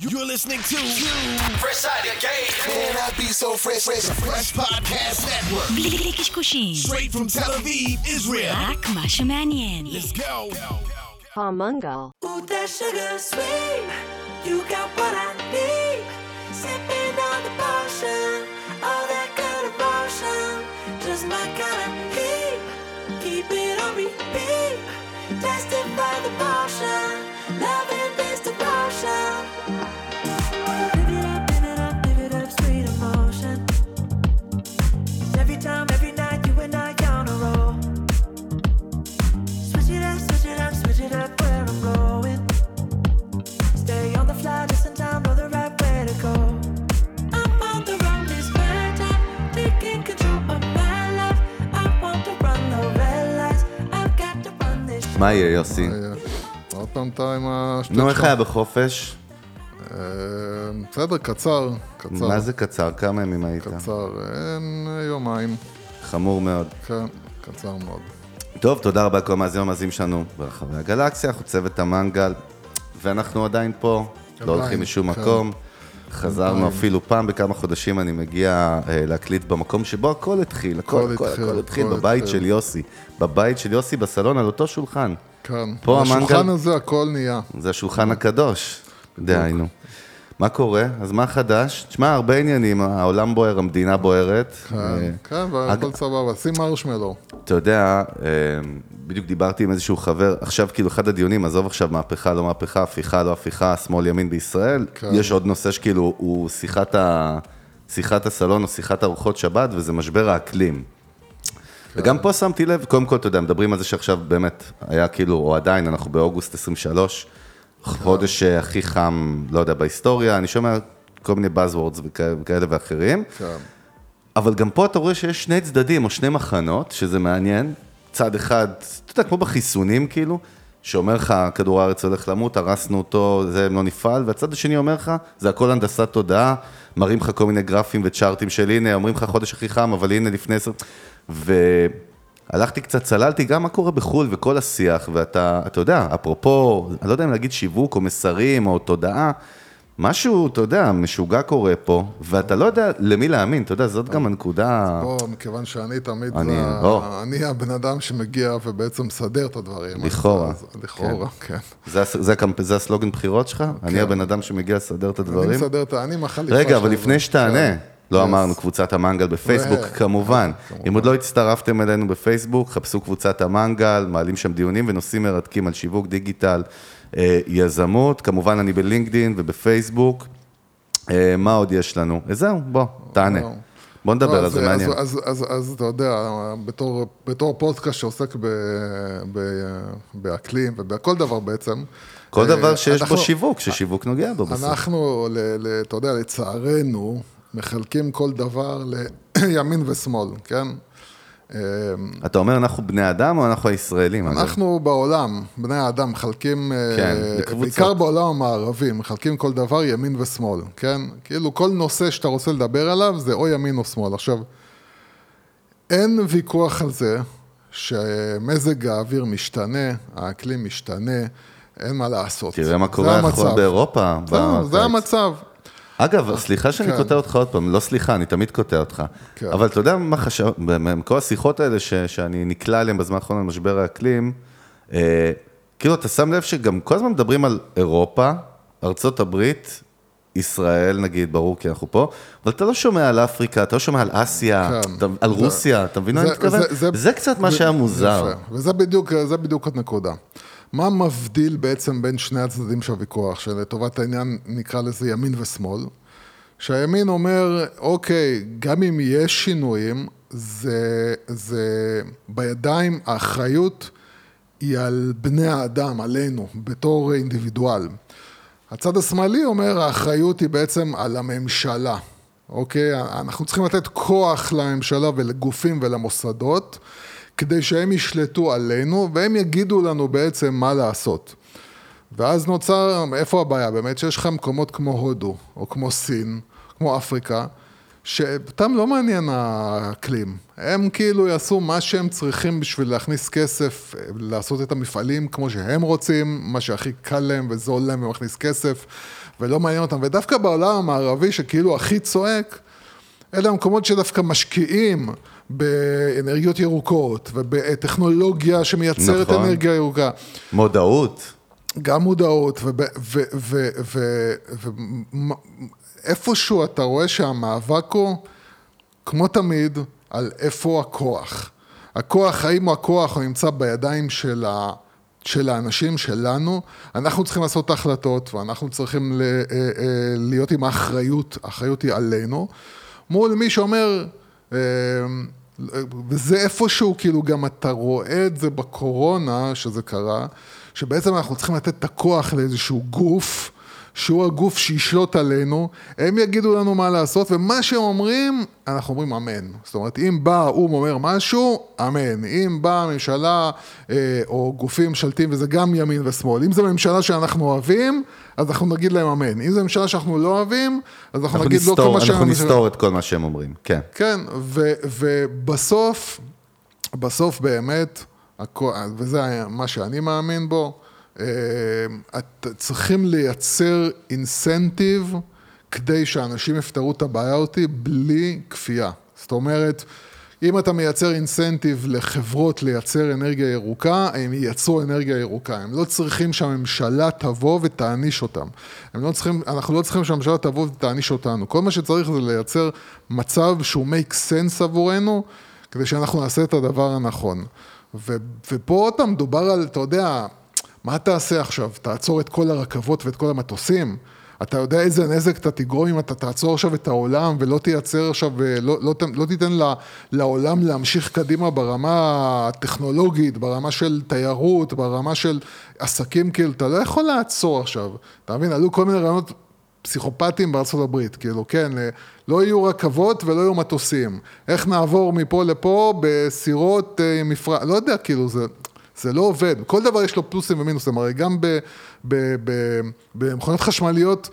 You're listening to Fresh Out of Game. Man, I be so fresh, fresh, fresh podcast network. בלי קשקושים, Straight from Tel Aviv, Israel. רק מה שמעניין. Let's go. Palmungal. Ooh, that sugar sweet. You got what I need. מה יהיה, יוסי? עוד פעם אתה עם השטויות נו, איך שלך. היה בחופש? אה, בסדר, קצר, קצר. מה זה קצר? כמה ימים היית? קצר, יומיים. חמור מאוד. כן, קצר מאוד. טוב, תודה רבה לכל המאזינים המאזינים שלנו ברחבי הגלקסיה, אנחנו צוות המנגל, ואנחנו עדיין פה, לא הולכים לשום כן. מקום. חזרנו. אפילו פעם בכמה חודשים, אני מגיע אה, להקליט במקום שבו הכל התחיל, הכל, הכל הכל, התחיל, בבית. של יוסי. בבית של יוסי בסלון, על אותו שולחן. כן. פה בשולחן הזה הכל נהיה. זה השולחן הקדוש, דהיינו. מה קורה? אז מה חדש? תשמע, הרבה עניינים, העולם בוער, המדינה בוערת. כן, אה, כן, והכל סבבה. שים מרשמלו. אתה יודע, אה, בדיוק דיברתי עם איזשהו חבר, עכשיו כאילו אחד הדיונים, עזוב עכשיו מהפכה, לא מהפכה, הפיכה, לא הפיכה, שמאל ימין בישראל, כן. יש עוד נושא שכאילו הוא שיחת, ה... שיחת הסלון או שיחת ארוחות שבת, וזה משבר האקלים. וגם פה שמתי לב, קודם כל, אתה יודע, מדברים על זה שעכשיו באמת היה כאילו, או עדיין, אנחנו באוגוסט 23, חודש אה, הכי חם, לא יודע, בהיסטוריה, אני שומע כל מיני buzzwords וכאלה, וכאלה ואחרים. כן. אבל גם פה אתה רואה שיש שני צדדים או שני מחנות, שזה מעניין. צד אחד, אתה יודע, כמו בחיסונים כאילו, שאומר לך, כדור הארץ הולך למות, הרסנו אותו, זה לא נפעל, והצד השני אומר לך, זה הכל הנדסת תודעה, מראים לך כל מיני גרפים וצ'ארטים של הנה, אומרים לך חודש הכי חם, אבל הנה לפני עשר... והלכתי קצת, צללתי גם מה קורה בחו"ל וכל השיח, ואתה, אתה יודע, אפרופו, אני לא יודע אם להגיד שיווק או מסרים או תודעה, משהו, אתה יודע, משוגע קורה פה, ואתה לא יודע למי להאמין, אתה יודע, זאת גם הנקודה... פה, מכיוון שאני תמיד, אני- זה או. אני הבן אדם שמגיע ובעצם מסדר את הדברים. לכאורה. אז- אז- לכאורה, כן. זה, הס- זה, הקמפ- זה הסלוגן בחירות שלך? אני הבן אדם שמגיע לסדר את אני הדברים? מסדר את ה... אני עם החליפה רגע, אבל. לפני שתענה, כן. לא Yes. אמרנו, קבוצת המנגל בפייסבוק, ו- כמובן. כמובן. אם עוד לא הצטרפתם אלינו בפייסבוק, חפשו קבוצת המנגל, מעלים שם דיונים ונושאים מרתקים על שיווק דיגיטל, אה, יזמות, כמובן אני בלינקדין ובפייסבוק. אה, מה עוד יש לנו? אה, זהו, בוא, תענה. בוא נדבר לא, על זה, מעניין. אז, אז, אז, אז אתה יודע, בתור, בתור פודקאסט שעוסק ב, ב, באקלים ובכל דבר בעצם. כל אה, דבר שיש בו אנחנו- שיווק, ששיווק נוגע בו בסוף. אנחנו, ל, ל, אתה יודע, לצערנו, מחלקים כל דבר לימין ושמאל, כן? אה, אתה אומר אנחנו בני אדם או אנחנו הישראלים? אגב? אנחנו בעולם, בני האדם, מחלקים, אה, כן. בעיקר בעולם המערבי, מחלקים כל דבר ימין ושמאל, כן? כאילו כל נושא שאתה רוצה לדבר עליו זה או ימין או שמאל. עכשיו, אין ויכוח על זה שמזג האוויר משתנה, האקלים משתנה, אין מה לעשות. תראה מה זה קורה. עכשיו באירופה. זה בקיץ. המצב. אגב, סליחה שאני כן. קוטע אותך עוד פעם, לא סליחה, אני תמיד קוטע אותך. כן. אבל אתה יודע מה חשב, מכל השיחות האלה שאני נקלע אליהן בזמן האחרון על משבר האקלים, אה, כאילו, אתה שם לב שגם כל הזמן מדברים על אירופה, ארצות הברית, ישראל נגיד, ברור כי אנחנו פה, אבל אתה לא שומע על אפריקה, אתה לא שומע על אסיה, כן. אתה, על זה- רוסיה, אתה מבין מה אני מתכוון? זה- זה קצת מה שהיה מוזר. וזה בדיוק, זה בדיוק הנקודה. מה מבדיל בעצם בין שני הצדדים של הוויכוח, שלטובת העניין נקרא לזה ימין ושמאל? שהימין אומר, אוקיי, גם אם יש שינויים, זה, זה בידיים, האחריות היא על בני האדם, עלינו, בתור אינדיבידואל. הצד השמאלי אומר, האחריות היא בעצם על הממשלה, אוקיי? אנחנו צריכים לתת כוח לממשלה ולגופים ולמוסדות, כדי שהם ישלטו עלינו, והם יגידו לנו בעצם מה לעשות. ואז נוצר, איפה הבעיה? באמת שיש לך מקומות כמו הודו, או כמו סין, כמו אפריקה, שאותם לא מעניין האקלים. הם כאילו יעשו מה שהם צריכים בשביל להכניס כסף, לעשות את המפעלים כמו שהם רוצים, מה שהכי קל להם וזול להם ומכניס כסף, ולא מעניין אותם. ודווקא בעולם המערבי, שכאילו הכי צועק, אלה המקומות שדווקא משקיעים באנרגיות ירוקות ובטכנולוגיה שמייצרת נכון. אנרגיה ירוקה. מודעות. גם מודעות, ואיפשהו אתה רואה שהמאבק הוא, כמו תמיד, על איפה הכוח. הכוח, האם הכוח הוא נמצא בידיים של, ה, של האנשים שלנו, אנחנו צריכים לעשות את ההחלטות ואנחנו צריכים ל, אה, אה, להיות עם האחריות, האחריות היא עלינו, מול מי שאומר, אה, וזה איפשהו, כאילו גם אתה רואה את זה בקורונה, שזה קרה, שבעצם אנחנו צריכים לתת את הכוח לאיזשהו גוף, שהוא הגוף שישלוט עלינו, הם יגידו לנו מה לעשות, ומה שהם אומרים, אנחנו אומרים אמן. זאת אומרת, אם בא האו"ם אומר משהו, אמן. אם באה הממשלה אה, או גופים ממשלתיים, וזה גם ימין ושמאל, אם זו ממשלה שאנחנו אוהבים, אז אנחנו נגיד להם אמן. אם זו ממשלה שאנחנו לא אוהבים, אז אנחנו, אנחנו נגיד לא כל נסתור, מה שהם... אנחנו נסתור את כל מה שהם אומרים, כן. כן, ו, ובסוף, בסוף באמת, הכו- וזה מה שאני מאמין בו, את- צריכים לייצר אינסנטיב כדי שאנשים יפתרו את הבעיה אותי בלי כפייה. זאת אומרת, אם אתה מייצר אינסנטיב לחברות לייצר אנרגיה ירוקה, הם ייצרו אנרגיה ירוקה. הם לא צריכים שהממשלה תבוא ותעניש אותם. לא צריכים, אנחנו לא צריכים שהממשלה תבוא ותעניש אותנו. כל מה שצריך זה לייצר מצב שהוא make sense עבורנו, כדי שאנחנו נעשה את הדבר הנכון. ו, ופה עוד פעם מדובר על, אתה יודע, מה תעשה עכשיו? תעצור את כל הרכבות ואת כל המטוסים? אתה יודע איזה נזק אתה תגרום אם אתה תעצור עכשיו את העולם ולא תייצר עכשיו, לא, לא, ת- לא תיתן ל- לעולם להמשיך קדימה ברמה הטכנולוגית, ברמה של תיירות, ברמה של עסקים, כאילו, אתה לא יכול לעצור עכשיו. אתה מבין? עלו כל מיני רעיונות פסיכופטים בארצות הברית, כאילו, כן, לא יהיו רכבות ולא יהיו מטוסים. איך נעבור מפה לפה בסירות אה, מפרט, לא יודע, כאילו, זה... זה לא עובד, כל דבר יש לו פלוסים ומינוסים, הרי גם במכונות חשמליות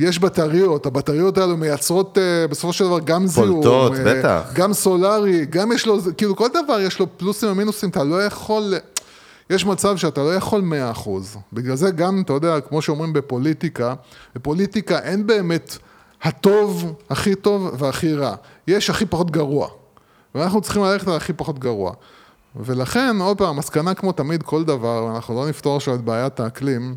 יש בטריות, הבטריות האלו מייצרות אה, בסופו של דבר גם זיהום, פולטות, אה, בטח. גם סולארי, גם יש לו, כאילו כל דבר יש לו פלוסים ומינוסים, אתה לא יכול, יש מצב שאתה לא יכול 100%, בגלל זה גם, אתה יודע, כמו שאומרים בפוליטיקה, בפוליטיקה אין באמת הטוב, הכי טוב והכי רע, יש הכי פחות גרוע, ואנחנו צריכים ללכת על הכי פחות גרוע. ולכן, עוד פעם, מסקנה כמו תמיד, כל דבר, אנחנו לא נפתור עכשיו את בעיית האקלים,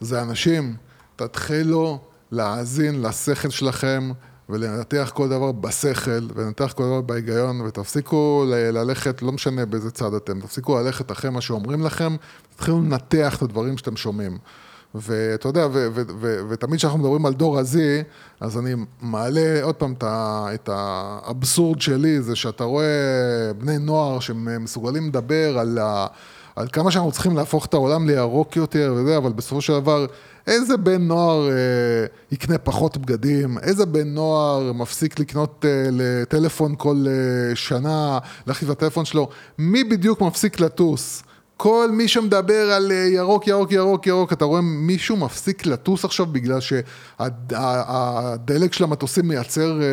זה אנשים, תתחילו להאזין לשכל שלכם ולנתח כל דבר בשכל, ולנתח כל דבר בהיגיון, ותפסיקו ללכת, לא משנה באיזה צד אתם, תפסיקו ללכת אחרי מה שאומרים לכם, תתחילו לנתח את הדברים שאתם שומעים. ואתה יודע, ותמיד כשאנחנו מדברים על דור ה-Z, אז אני מעלה עוד פעם את האבסורד שלי, זה שאתה רואה בני נוער שמסוגלים לדבר על, על כמה שאנחנו צריכים להפוך את העולם לירוק יותר וזה, אבל בסופו של דבר, איזה בן נוער אה, יקנה פחות בגדים, איזה בן נוער מפסיק לקנות אה, לטלפון כל אה, שנה, להחליף את הטלפון שלו, מי בדיוק מפסיק לטוס? כל מי שמדבר על אה, ירוק, ירוק, ירוק, ירוק, אתה רואה מישהו מפסיק לטוס עכשיו בגלל שהדלק של המטוסים מייצר, אה,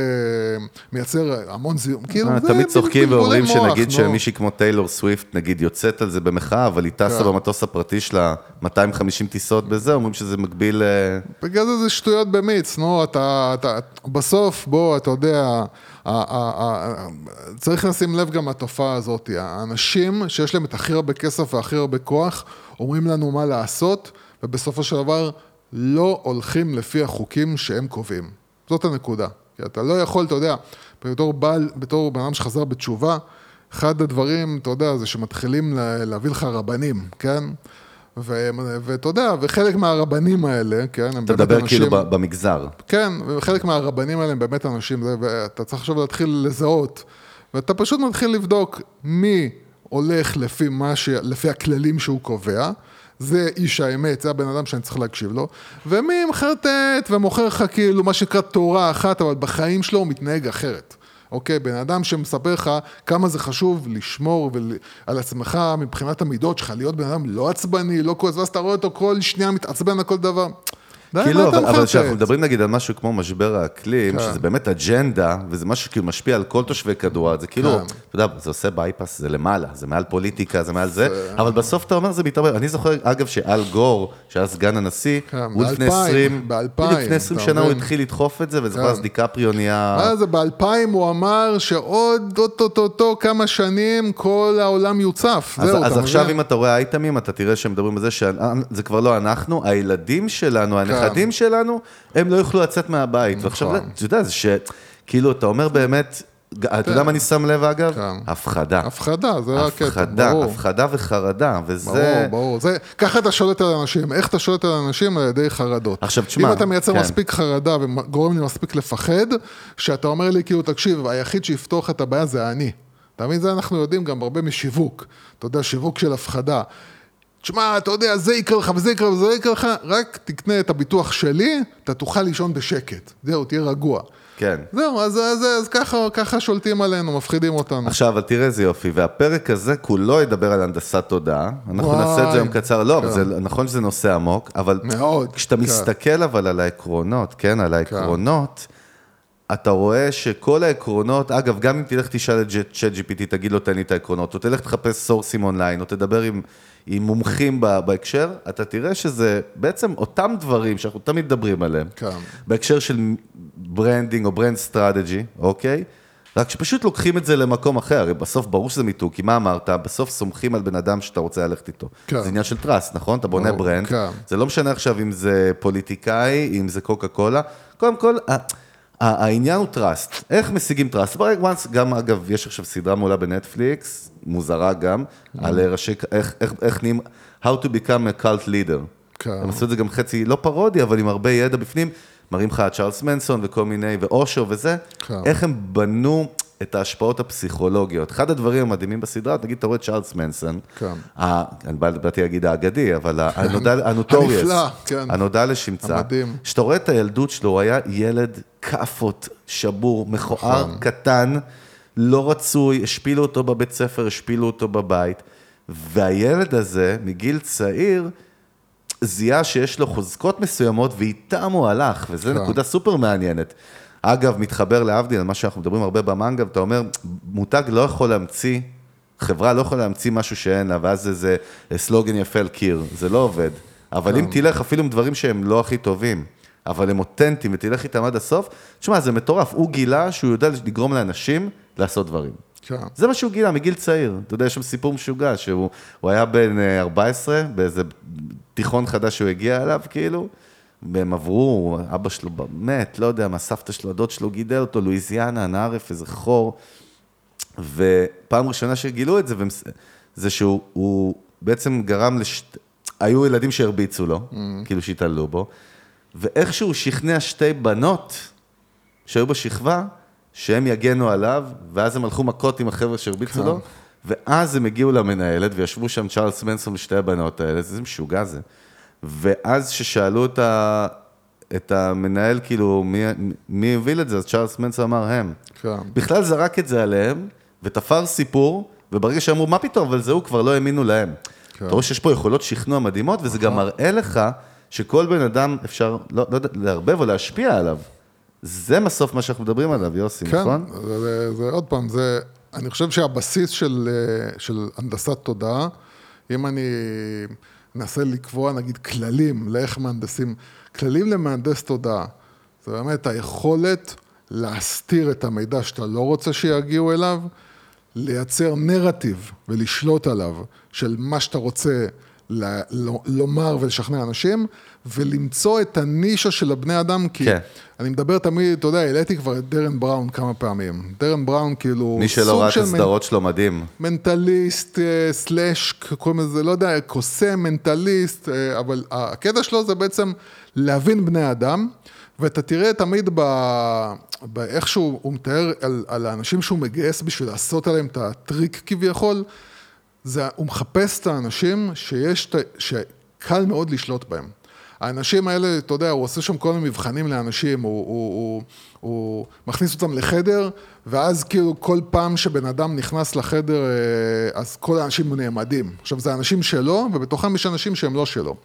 מייצר המון זיהום. כאילו, אה, זה תמיד צוחקים ואומרים שנגיד. שמישהי כמו טיילור סוויפט, נגיד, יוצאת על זה במחאה, אבל היא טסה כן. במטוס הפרטי שלה 250 טיסות בזה, אומרים שזה מקביל... אה, בגלל זה זה שטויות במיץ, נו, אתה, אתה, בסוף, בוא, אתה יודע, צריך לשים לב גם לתופעה הזאת, האנשים שיש להם את הכי הרבה כסף והכי הרבה כוח, אומרים לנו מה לעשות, ובסופו של דבר לא הולכים לפי החוקים שהם קובעים. זאת הנקודה. כי אתה לא יכול, אתה יודע, בתור בעל, בתור בן אדם שחזר בתשובה, אחד הדברים, אתה יודע, זה שמתחילים לה- להביא לך רבנים, כן? ואתה יודע, וחלק מהרבנים האלה, כן, הם אתה באמת מדבר אנשים... כאילו ב- במגזר. כן, וחלק מהרבנים האלה הם באמת אנשים, ואתה צריך עכשיו להתחיל לזהות, ואתה פשוט מתחיל לבדוק מי הולך לפי, מה ש... לפי הכללים שהוא קובע, זה איש האמת, זה הבן אדם שאני צריך להקשיב לו, ומי מחרטט ומוכר לך כאילו מה שנקרא תורה אחת, אבל בחיים שלו הוא מתנהג אחרת. אוקיי, בן אדם שמספר לך כמה זה חשוב לשמור ול... על עצמך מבחינת המידות שלך, להיות בן אדם לא עצבני, לא כועס, ואז אתה רואה אותו כל שנייה מתעצבן על כל דבר. כאילו, אבל? כשאנחנו מדברים נגיד על משהו כמו משבר האקלים, כן. שזה באמת אג'נדה, וזה משהו שכאילו משפיע על כל תושבי כדור הארץ, זה כאילו, כן. אתה יודע, זה עושה בייפס, זה למעלה, זה מעל פוליטיקה, זה מעל זה, אבל בסוף אתה אומר, זה מתערבב. אני זוכר, אגב, שאל גור, שהיה סגן הנשיא, כן, הוא לפני ב-2000, 20, ב-2000, לפני 20 אתה שנה הוא? התחיל לדחוף את זה, וזוכר כן. אז דיקפריו נהיה... מה זה, ב-2000 הוא אמר שעוד אוטוטוטו כמה שנים כל העולם יוצף. אז, עכשיו? אם אתה רואה אייטמים, אתה תראה שהם מדברים על זה שזה כבר לא אנחנו, הילדים שלנו, הנכדים שלנו, הם לא יוכלו לצאת מהבית. ועכשיו, נכון. אתה יודע, זה ש... כאילו, אתה אומר באמת, אתה יודע מה אני שם לב אגב? כן. הפחדה. הפחדה, זה הקטע, ברור. הפחדה וחרדה, וזה... ברור, ברור. זה, ככה אתה שולט על אנשים. איך אתה שולט על אנשים? על ידי חרדות. עכשיו, תשמע, אם אתה מייצר כן. מספיק חרדה וגורם לי מספיק לפחד, שאתה אומר לי, כאילו, תקשיב, היחיד שיפתור את הבעיה זה אני. אתה מבין? זה אנחנו יודעים גם הרבה משיווק. אתה יודע, שיווק של הפחדה. תשמע, אתה יודע, זה יקרה לך וזה יקרה וזה יקרה לך, רק תקנה את הביטוח שלי, אתה תוכל לישון בשקט. זהו, תהיה רגוע. כן. זהו, אז, אז, אז ככה, ככה שולטים עלינו, מפחידים אותנו. עכשיו, תראה איזה יופי, והפרק הזה כולו ידבר על הנדסת תודעה. אנחנו וואי. נעשה את זה היום קצר, לא, כן. זה נכון שזה נושא עמוק, אבל מאוד, כשאתה כן. מסתכל אבל על העקרונות, כן, על העקרונות, אתה רואה שכל העקרונות, אגב, גם אם תלך תשאל את ChatGPT, תגיד לו, תן לי את העקרונות, או תלך תחפש סורסים אונליין, או תדבר עם, עם מומחים בהקשר, אתה תראה שזה בעצם אותם דברים שאנחנו תמיד מדברים עליהם. כן. בהקשר של branding או brand strategy, אוקיי? רק שפשוט לוקחים את זה למקום אחר, הרי בסוף ברור שזה מיתוג, כי מה אמרת? בסוף סומכים על בן אדם שאתה רוצה ללכת איתו. כן. זה עניין של trust, נכון? אתה בונה brand, כן. זה לא משנה עכשיו אם זה פוליטיקאי, אם זה קוקה קולה, קודם כל, העניין הוא trust, איך משיגים trust? ברגע once, גם אגב, יש עכשיו סדרה מעולה בנטפליקס, מוזרה גם, על ראשי, איך, איך, איך נהיים, How to become a cult leader. כן. הם עשו את זה גם חצי, לא פרודיה, אבל עם הרבה ידע בפנים, מראים לך צ'ארלס מנסון וכל מיני, ואושו וזה, כן. איך הם בנו את ההשפעות הפסיכולוגיות. אחד הדברים המדהימים בסדרה, נגיד, אתה רואה את צ'ארלס מנסון, כן. ה- אני בא- באתי להגיד האגדי, אבל ה- הנודע- ה notorious, הנפלא, כן. הנודע לשמצה, המדהים. כשאתה רואה את הילדות שלו, הוא היה ילד כאפות, שבור, מכוער, נכון. קטן, לא רצוי, השפילו אותו בבית ספר, השפילו אותו בבית, והילד הזה, מגיל צעיר, זיהה שיש לו חוזקות מסוימות, ואיתם הוא הלך, וזו כן. נקודה סופר מעניינת. אגב, מתחבר להבדיל, מה שאנחנו מדברים הרבה במנגה, ואתה אומר, מותג לא יכול להמציא, חברה לא יכולה להמציא משהו שאין לה, ואז איזה סלוגן יפה על קיר, זה לא עובד. אבל אם תלך אפילו עם דברים שהם לא הכי טובים, אבל הם אותנטיים, ותלך איתם עד הסוף, תשמע, זה מטורף, הוא גילה שהוא יודע לגרום לאנשים לעשות דברים. כן. זה מה שהוא גילה מגיל צעיר. אתה יודע, יש שם סיפור משוגע, שהוא הוא היה בן אה, 14, באיזה תיכון חדש שהוא הגיע אליו, כאילו, והם עברו, אבא שלו מת, לא יודע מה, סבתא שלו, הדוד שלו גידל אותו, לואיזיאנה, נערף, איזה חור. ופעם ראשונה שגילו את זה, והם- זה שהוא הוא בעצם גרם לש... היו ילדים שהרביצו לו, כאילו שהתעללו בו, ואיכשהו שכנע שתי בנות שהיו בשכבה, שהם יגנו עליו, ואז הם הלכו מכות עם החבר'ה שהרביצו לו, ואז הם הגיעו למנהלת, וישבו שם צ'ארלס מנסון ושתי הבנות האלה, זה משוגע זה. ואז ששאלו את, ה... את המנהל, כאילו, מי, מי הוביל את זה, אז צ'ארלס מנסון אמר, הם. כן. בכלל זרק את זה עליהם, ותפר סיפור, וברגע שאמרו, מה פתאום, אבל זהו, כבר לא האמינו להם. כן. אתה רואה שיש פה יכולות שכנוע מדהימות, וזה גם מראה לך שכל בן אדם אפשר, לא, לא יודע, לערבב או להשפיע עליו. זה בסוף מה שאנחנו מדברים עליו, יוסי, כן, נכון? זה, זה, זה עוד פעם, זה, אני חושב שהבסיס של, אה, של הנדסת תודעה, אם אני אנסה לקבוע נגיד כללים לאיך מהנדסים, כללים למהנדס תודעה, זה באמת היכולת להסתיר את המידע שאתה לא רוצה שיגיעו אליו, לייצר נרטיב ולשלוט עליו של מה שאתה רוצה ל- ל- לומר ולשכנע אנשים, ולמצוא את הנישה של הבני אדם, כי כן. אני מדבר תמיד, אתה יודע, העליתי כבר את דרן בראון כמה פעמים. דרן בראון כאילו... מי שלא ראה את של הסדרות שלו, מדהים. מנטליסט, אה, סלאש, קוראים לזה, לא יודע, קוסם, מנטליסט, אה, אבל הקטע שלו זה בעצם להבין בני אדם, ואתה תראה תמיד ב... באיך שהוא הוא מתאר על, על האנשים שהוא מגייס בשביל לעשות עליהם את הטריק כביכול, זה, הוא מחפש את האנשים שיש, שקל מאוד לשלוט בהם. האנשים האלה, אתה יודע, הוא עושה שם כל מיני מבחנים לאנשים, הוא, הוא, הוא, הוא מכניס אותם לחדר, ואז כאילו כל פעם שבן אדם נכנס לחדר, אה, אז כל האנשים נעמדים. עכשיו, זה אנשים שלו, ובתוכם יש אנשים שהם לא שלו.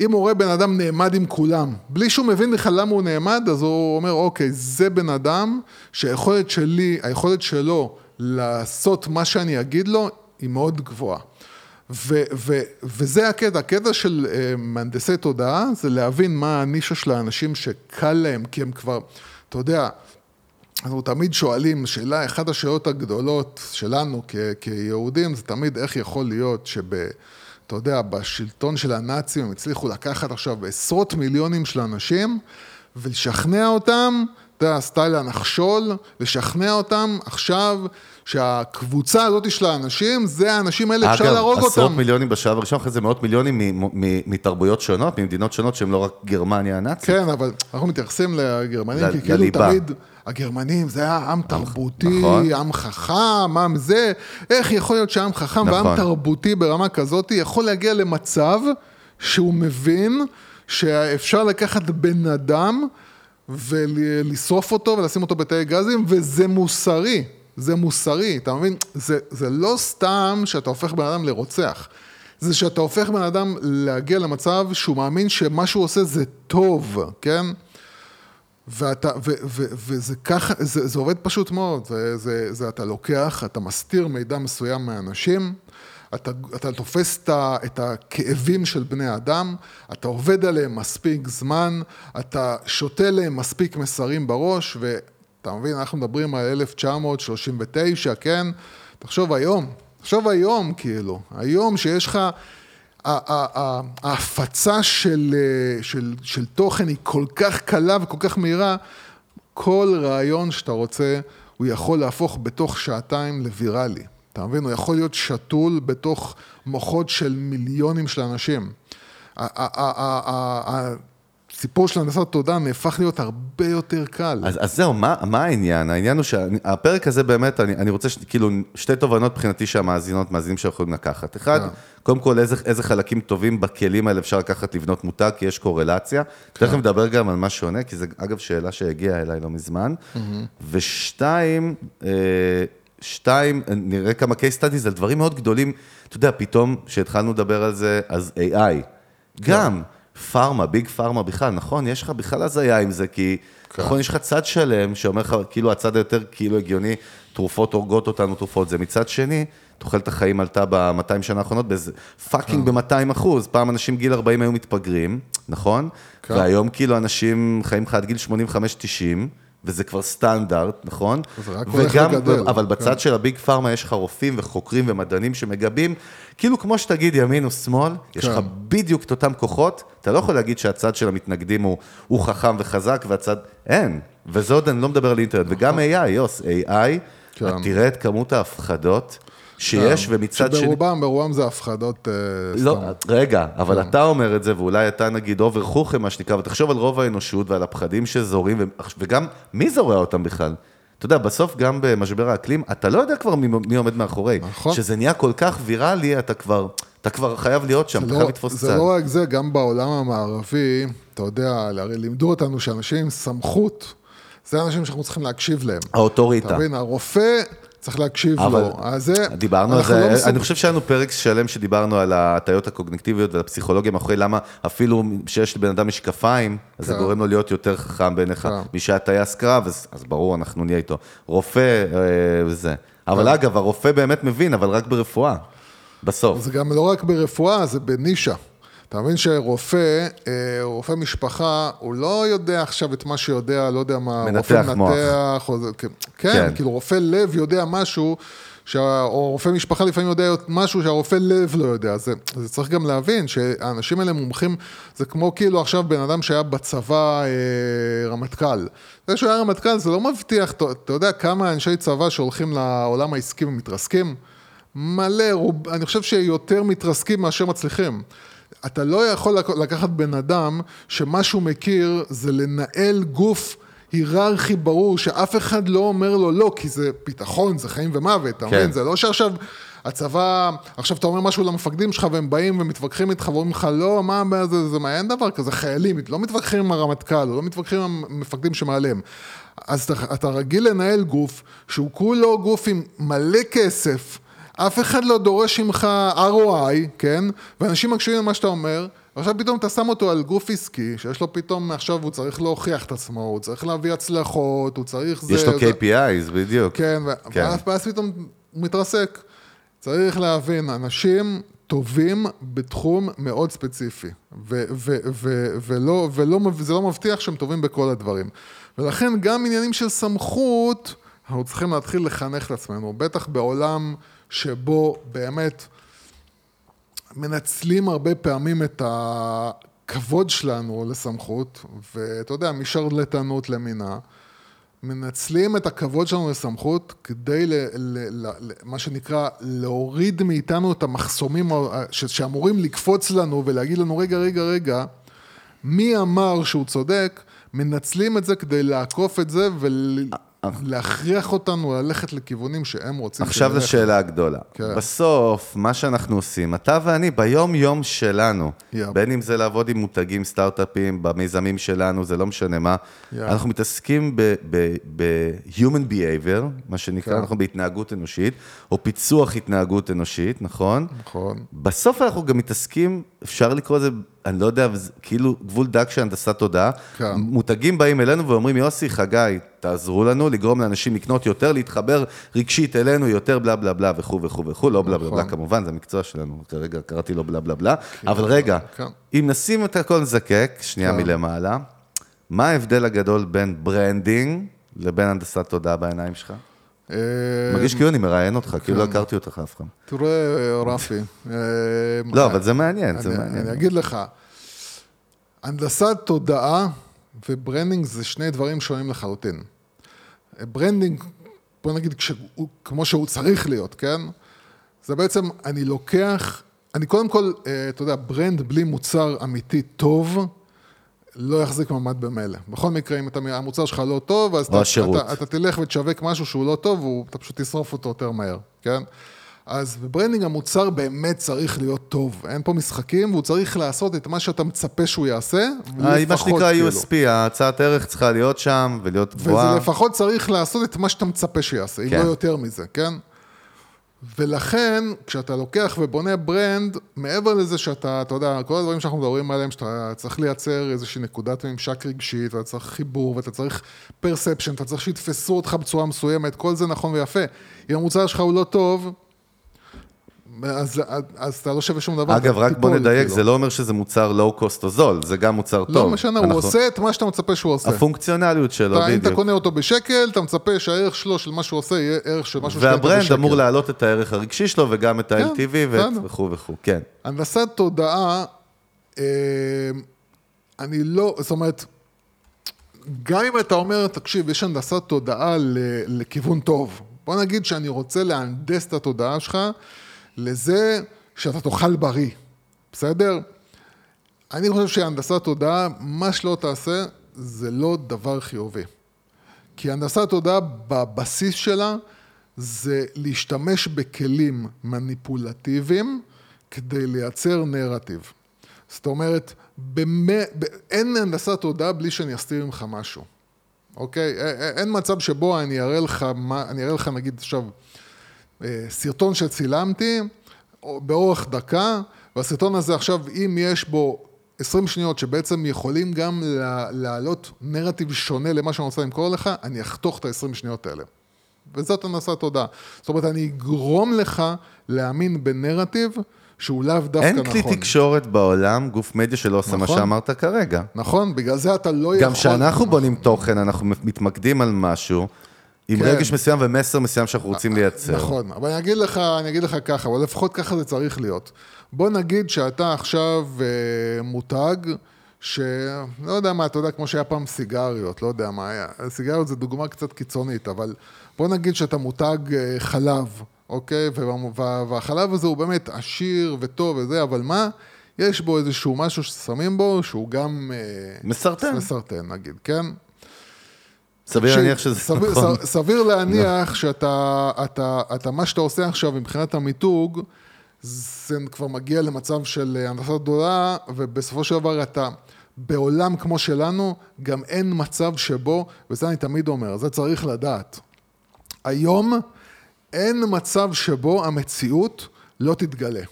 אם הוא רואה בן אדם נעמד עם כולם, בלי שהוא מבין בכלל למה הוא נעמד, אז הוא אומר, אוקיי, זה בן אדם שהיכולת שלי, היכולת שלו לעשות מה שאני אגיד לו, היא מאוד גבוהה. ו- ו- וזה הקטע, הקטע של uh, מהנדסי תודעה, זה להבין מה הנישה של האנשים שקל להם, כי הם כבר, אתה יודע, אנחנו תמיד שואלים, שאלה, אחת השאלות הגדולות שלנו כ- כיהודים, זה תמיד איך יכול להיות שב... אתה יודע, בשלטון של הנאצים הם הצליחו לקחת עכשיו עשרות מיליונים של אנשים ולשכנע אותם, אתה יודע, סטייל הנחשול, לשכנע אותם עכשיו שהקבוצה הזאת של האנשים, זה האנשים האלה, אפשר להרוג אגב, עשרות אותם. מיליונים בשלב הראשון, אחרי זה מאות מיליונים מתרבויות שונות, ממדינות שונות שהן לא רק גרמניה הנאצית. כן, אבל אנחנו מתייחסים לגרמנים, כי כאילו. תמיד, הגרמנים זה היה עם תרבותי, נכון. עם חכם, עם זה, איך יכול להיות שעם חכם נכון. ועם תרבותי ברמה כזאת יכול להגיע למצב שהוא מבין שאפשר לקחת בן אדם ולשרוף אותו ולשים אותו בתאי גזים, וזה מוסרי. זה מוסרי, אתה מבין? זה, זה לא סתם שאתה הופך בן אדם לרוצח. זה שאתה הופך בן אדם להגיע למצב שהוא מאמין שמה שהוא עושה זה טוב, כן? ואתה, ו, ו, וזה ככה, זה, זה עובד פשוט מאוד, זה, זה, זה אתה לוקח, אתה מסתיר מידע מסוים מאנשים, אתה, אתה תופס את, הכאבים של בני אדם, אתה עובד עליהם מספיק זמן, אתה שותה להם מספיק מסרים בראש, ואתה מבין, אנחנו מדברים על 1939, כן? תחשוב היום, תחשוב היום כאילו, היום שיש לך... ההפצה של, אה, של, של תוכן היא כל כך קלה וכל כך מהירה, כל רעיון שאתה רוצה, הוא יכול להפוך בתוך שעתיים לוויראלי. אתה מבין? הוא יכול להיות שתול בתוך מוחות של מיליונים של אנשים. הסיפור של הנדסת תודעה נהפך להיות הרבה יותר קל. אז, אז זהו, מה, מה העניין? העניין הוא שהפרק הזה באמת, אני, אני רוצה, ש, כאילו, שתי תובנות מבחינתי שהמאזינות, מאזינים שיכולים לקחת. אחד, כן. קודם כל, איזה, איזה חלקים טובים בכלים האלה אפשר לקחת לבנות מותג, כי יש קורלציה. תכף נדבר גם על מה שונה, כי זו, אגב, שאלה שהגיעה אליי לא מזמן. ושתיים, אה, שתיים, נראה כמה case studies על דברים מאוד גדולים. אתה יודע, פתאום, כשהתחלנו לדבר על זה, אז AI. גם. Pharma, big pharma בכלל, נכון? יש לך בכלל הזיה עם זה, כי כן. נכון, יש לך צד שלם שאומר לך, כאילו הצד היותר כאילו הגיוני, תרופות הורגות אותנו, תרופות זה. מצד שני, תוחלת החיים עלתה ב-200 שנה האחרונות באיזה fucking כן. ב-200 אחוז. פעם אנשים גיל 40 היו מתפגרים, נכון? כן. והיום כאילו אנשים חיים לך עד גיל 85-90. וזה כבר סטנדרט, נכון? זה רק הולך וגדל, אבל כן. בצד של הביג פארמה יש לך רופאים וחוקרים ומדענים שמגבים, כאילו כמו שתגיד ימין או שמאל, יש כן. לך בדיוק את אותם כוחות, אתה לא יכול להגיד שהצד של המתנגדים הוא, הוא חכם וחזק והצד, אין, וזה עוד אני לא מדבר על אינטרנט, וגם AI, יוס, AI, כן. תראה את כמות ההפחדות שיש, ומצד שני... שברובם, ברובם זה הפחדות אה, לא, סתם. רגע, אבל אתה אומר את זה, ואולי אתה נגיד אובר חוכם, מה שנקרא, ותחשוב על רוב האנושות ועל הפחדים שזורים, ו- וגם מי זורע אותם בכלל? אתה יודע, בסוף גם במשבר האקלים, אתה לא יודע כבר מי, מי עומד מאחורי. נכון. כשזה נהיה כל כך ויראלי, אתה כבר, אתה כבר חייב להיות שם, אתה זה חייב לא, לתפוס זה צד. לא רק זה, גם בעולם המערבי, אתה יודע, הרי לימדו אותנו שאנשים עם סמכות, זה אנשים שאנחנו צריכים להקשיב להם. האוטוריטה. אתה מבין, הרופא צריך להקשיב לו. אז זה, דיברנו על זה, לא מסוג- אני חושב שהיה לנו פרק שלם שדיברנו על ההטיות הקוגניטיביות ועל הפסיכולוגיה מאחורי למה אפילו שיש לבן אדם משקפיים, אז זה כן. גורם לו להיות יותר חכם בעיניך. כן. מי שהיה טייס קרב, אז, אז ברור, אנחנו נהיה איתו. רופא אה, וזה. אבל כן. אגב, הרופא באמת מבין, אבל רק ברפואה. בסוף. זה גם לא רק ברפואה, זה בנישה. אתה מבין שרופא, אה, רופא משפחה, הוא לא יודע עכשיו את מה שיודע, לא יודע מה, מנתח רופא מוח. מנתח, או כן, כן, כן. כאילו רופא לב יודע משהו, שה, או רופא משפחה לפעמים יודע משהו שהרופא לב לא יודע. זה, זה צריך גם להבין שהאנשים האלה מומחים, זה כמו כאילו עכשיו בן אדם שהיה בצבא אה, רמטכ"ל. זה שהוא היה רמטכ"ל זה לא מבטיח, אתה, אתה יודע כמה אנשי צבא שהולכים לעולם העסקי ומתרסקים? מלא, רוב, אני חושב שיותר מתרסקים מאשר מצליחים. אתה לא יכול לק- לקחת בן אדם שמה שהוא מכיר זה לנהל גוף היררכי ברור, שאף אחד לא אומר לו לא, כי זה ביטחון, זה חיים ומוות, אתה כן. מבין? זה לא שעכשיו הצבא, עכשיו אתה אומר משהו למפקדים שלך והם באים ומתווכחים איתך ואומרים לך לא, מה, מה זה, זה, מה, אין דבר כזה, חיילים, לא מתווכחים עם הרמטכ"ל, לא מתווכחים עם המפקדים שמעליהם. אז אתה, אתה רגיל לנהל גוף שהוא כולו גוף עם מלא כסף, אף אחד לא דורש ממך ROI, כן? ואנשים מקשיבים למה שאתה אומר, עכשיו פתאום אתה שם אותו על גוף עסקי, שיש לו פתאום, עכשיו הוא צריך להוכיח את עצמו, הוא צריך להביא הצלחות, הוא צריך זה... יש לו זה- KPIs, בדיוק. כן, כן. ואז, פתאום הוא מתרסק. צריך להבין, אנשים טובים בתחום מאוד ספציפי, ו- ו- ו- ולא, ולא, מב- זה לא מבטיח שהם טובים בכל הדברים. ולכן גם עניינים של סמכות, אנחנו צריכים להתחיל לחנך את עצמנו, בטח בעולם שבו באמת מנצלים הרבה פעמים את הכבוד שלנו לסמכות, ואתה יודע, משרלטנות למינה. מנצלים את הכבוד שלנו לסמכות כדי, ל, ל, ל, ל, מה שנקרא, להוריד מאיתנו את המחסומים ש, שאמורים לקפוץ לנו ולהגיד לנו, רגע, רגע, רגע, מי אמר שהוא צודק? מנצלים את זה כדי לעקוף את זה ולהכריח אותנו ללכת לכיוונים שהם רוצים עכשיו שנלך. לשאלה הגדולה. כן. בסוף, מה שאנחנו עושים, אתה ואני, ביום-יום שלנו, יפ. בין אם זה לעבוד עם מותגים, סטארט-אפים, במיזמים שלנו, זה לא משנה מה, יפ. אנחנו מתעסקים ב- ב- ב-human behavior, מה שנקרא, כן. אנחנו בהתנהגות אנושית, או פיצוח התנהגות אנושית, נכון? נכון. בסוף אנחנו גם מתעסקים, אפשר לקרוא לזה, אני לא יודע, כאילו גבול דק של הנדסת תודעה. כן. מותגים באים אלינו ואומרים, יוסי, חגי, תעזרו לנו לגרום לאנשים לקנות יותר, להתחבר רגשית אלינו יותר, בלה בלה בלה וכו' וכו' וכו', לא בלה בלה בלה נכון. כמובן, זה המקצוע שלנו, כרגע קראתי לו בלה בלה בלה, אבל רגע, כן. אם נשים את הכל נזקק, שנייה כן. מלמעלה, מה ההבדל הגדול בין branding לבין הנדסת תודעה בעיניים שלך? אה, מרגיש כאילו אני מראיין אותך, כאילו לא כן. הכרתי אותך אף פעם. תראה, רפי. אה, לא, אבל זה מעניין, זה מעניין. אני אגיד לך, הנדסת תודעה ו branding זה שני דברים שונים לחלוטין. branding, בוא נגיד, כשהוא, כמו שהוא צריך להיות, כן? זה בעצם, אני לוקח, אני קודם כל, אה, אתה יודע, brand בלי מוצר אמיתי טוב, לא יחזיק מעמד במילא. בכל מקרה, אם אתה, המוצר שלך לא טוב, אז אתה, השירות. אתה, אתה תלך ותשווק משהו שהוא לא טוב, ואתה פשוט תשרוף אותו יותר מהר, כן? אז ב branding המוצר באמת צריך להיות טוב, אין פה משחקים, והוא צריך לעשות את מה שאתה מצפה שהוא יעשה, אה, מה שנקרא כאילו. USP, ההצעת ערך צריכה להיות שם ולהיות גבוהה. וזה לפחות צריך לעשות את מה שאתה מצפה שיעשה, אם כן. לא יותר מזה, כן? ולכן, כשאתה לוקח ובונה brand, מעבר לזה שאתה, אתה יודע, כל הדברים שאנחנו מדברים עליהם, שאתה צריך לייצר איזושהי נקודת ממשק רגשית, ואתה צריך חיבור, ואתה צריך perception, אתה צריך שיתפסו אותך בצורה מסוימת, כל זה נכון ויפה. אם המוצר שלך הוא לא טוב, אז, אז, אז אתה לא שווה שום דבר. אגב, רק בוא נדייק, כאילו. זה לא אומר שזה מוצר לואו-קוסט או זול, זה גם מוצר טוב. לא משנה, הוא אנחנו- עושה את מה שאתה מצפה שהוא עושה. הפונקציונליות שלו, אתה, אם אתה בדיוק. קונה אותו בשקל, אתה מצפה שהערך שלו, של מה שהוא עושה, יהיה ערך של משהו והברנד בשקל. אמור להעלות את הערך הרגשי שלו וגם את כן, ה-LTV בסדר. וכו' וכו', כן. הנדסת תודעה, אה, אני לא, זאת אומרת, גם אם אתה אומר, תקשיב, יש הנדסת תודעה לכיוון טוב. בוא נגיד שאני רוצה להנדס את התודעה שלך לזה שאתה תאכל בריא, בסדר? אני חושב שהנדסת תודעה, מה שלא תעשה, זה לא דבר חיובי. כי הנדסת תודעה בבסיס שלה זה להשתמש בכלים מניפולטיביים כדי לייצר נרטיב. זאת אומרת, במא, ב, אין הנדסת תודעה בלי שאני אסתיר ממך משהו, אוקיי? אין מצב שבו אני אראה לך, מה, אני אראה לך נגיד עכשיו סרטון שצילמתי או- באורך דקה, והסרטון הזה עכשיו, אם יש בו 20 שניות שבעצם יכולים גם לה- להעלות נרטיב שונה למה שאני רוצה למכור לך, אני אחתוך את ה-20 שניות האלה. וזאת הנדסת תודעה. זאת אומרת, אני אגרום לך להאמין בנרטיב שהוא לאו דווקא אין נכון. כלי תקשורת בעולם, גוף מדיה שלא עושה מה נכון. שאמרת כרגע. נכון, בגלל זה אתה לא יכול... גם כשאנחנו בונים תוכן, אנחנו מתמקדים על משהו, עם כן. רגש מסוים ומסר מסוים שאנחנו רוצים לייצר. נכון, אבל אני אגיד לך, אני אגיד לך ככה, אבל לפחות ככה זה צריך להיות. בוא נגיד שאתה עכשיו אה, מותג, שלא יודע מה, אתה יודע, כמו שהיה פעם סיגריות, לא יודע מה היה. סיגריות זה דוגמה קצת קיצונית, אבל בוא נגיד שאתה מותג אה, חלב, אוקיי? וה- וה- והחלב הזה הוא באמת עשיר וטוב וזה, אבל מה? יש בו איזשהו משהו ששמים בו, שהוא גם... אה, מסרטן. מסרטן, נגיד, כן? סביר להניח שזה סביר, נכון. סביר להניח שאתה, אתה, אתה, מה שאתה עושה עכשיו מבחינת המיתוג, זה כבר מגיע למצב של אה, הנדסת תודעה, ובסופו של דבר אתה, בעולם כמו שלנו, גם אין מצב שבו, וזה אני תמיד אומר, זה צריך לדעת. היום אין מצב שבו המציאות לא תתגלה.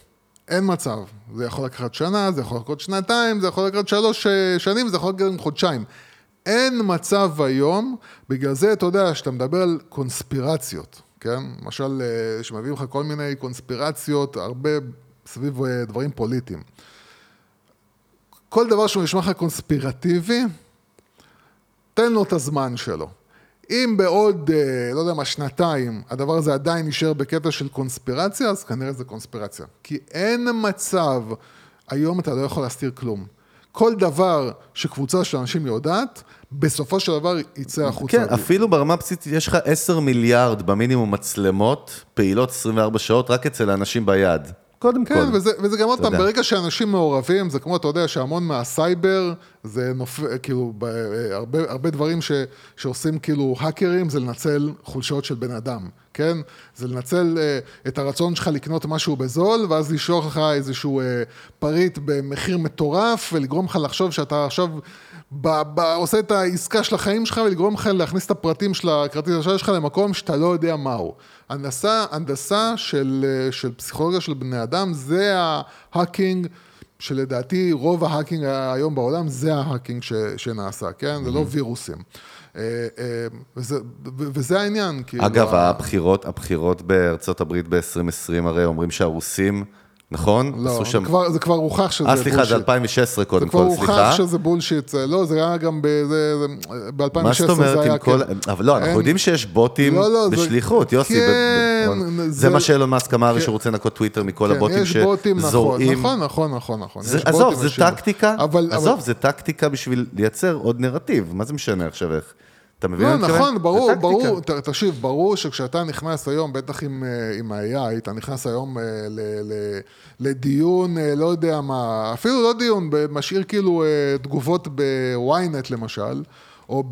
אין מצב. זה יכול לקחת שנה, זה יכול לקחת שנתיים, זה יכול לקחת שלוש אה, שנים, זה יכול לקחת גם חודשיים. אין מצב היום, בגלל זה אתה יודע, כשאתה מדבר על קונספירציות, כן? למשל, אה, שמביאים לך כל מיני קונספירציות, הרבה סביב אה, דברים פוליטיים. כל דבר שהוא נשמע לך קונספירטיבי, תן לו את הזמן שלו. אם בעוד, אה, לא יודע מה, שנתיים, הדבר הזה עדיין נשאר בקטע של קונספירציה, אז כנראה זה קונספירציה. כי אין מצב, היום אתה לא יכול להסתיר כלום. כל דבר שקבוצה של אנשים יודעת, בסופו של דבר יצא החוצה. כן, אפילו ברמה הבסיסית יש לך 10 מיליארד במינימום מצלמות, פעילות 24 שעות, רק אצל האנשים ביד. קודם כל. כן, וזה, וזה גם עוד פעם. ברגע שאנשים מעורבים, זה כמו, אתה יודע, שהמון מהסייבר, זה נופל, כאילו, הרבה, הרבה דברים ש, שעושים כאילו האקרים, זה לנצל חולשות של בן אדם, כן? זה לנצל uh, את הרצון שלך לקנות משהו בזול, ואז לשלוח לך איזשהו uh, פריט במחיר מטורף, ולגרום לך לחשוב שאתה עכשיו... ב, ב, עושה את העסקה של החיים שלך ולגרום לך להכניס את הפרטים של הכרטיס האשראי שלך למקום שאתה לא יודע מהו. הנדסה, הנדסה של, אה, של פסיכולוגיה של בני אדם זה ה hacking, שלדעתי רוב ה hacking היום בעולם זה ה hacking ש, שנעשה, כן? זה לא וירוסים. אה, אה, וזה, וזה העניין, כאילו... אגב, הבחירות, הבחירות בארצות הברית ב-2020 הרי אומרים שהרוסים, נכון? לא, עשו זה שם... כבר, זה כבר הוכח שזה אה, סליחה, זה bullshit. 2016 זה קודם כבר כל, הוכח סליחה. שזה bullshit, זה- לא, זה היה גם ב-2016, מה זאת אומרת עם כל... אבל לא, אנחנו אין- יודעים שיש בוטים לא, לא, זה- בשליחות, יוסי. כן, ב- ב- זה- זה מה שאילון מאסק אמר, כן. שהוא רוצה לנקות טוויטר מכל כן, הבוטים נכון, שזורעים. נכון, נכון, נכון, נכון. זה- עזוב, זה. טקטיקה, אבל- עזוב, אבל- זה טקטיקה בשביל לייצר עוד נרטיב, מה זה משנה עכשיו איך? אתה מבין? לא? נכון, ברור. ברור, תקשיב, ברור שכשאתה נכנס היום, בטח עם, אה, עם ה-AI, אתה נכנס היום אה, ל, ל, לדיון, אה, לא יודע מה, אפילו לא דיון, משאיר כאילו תגובות ב-ynet למשל, או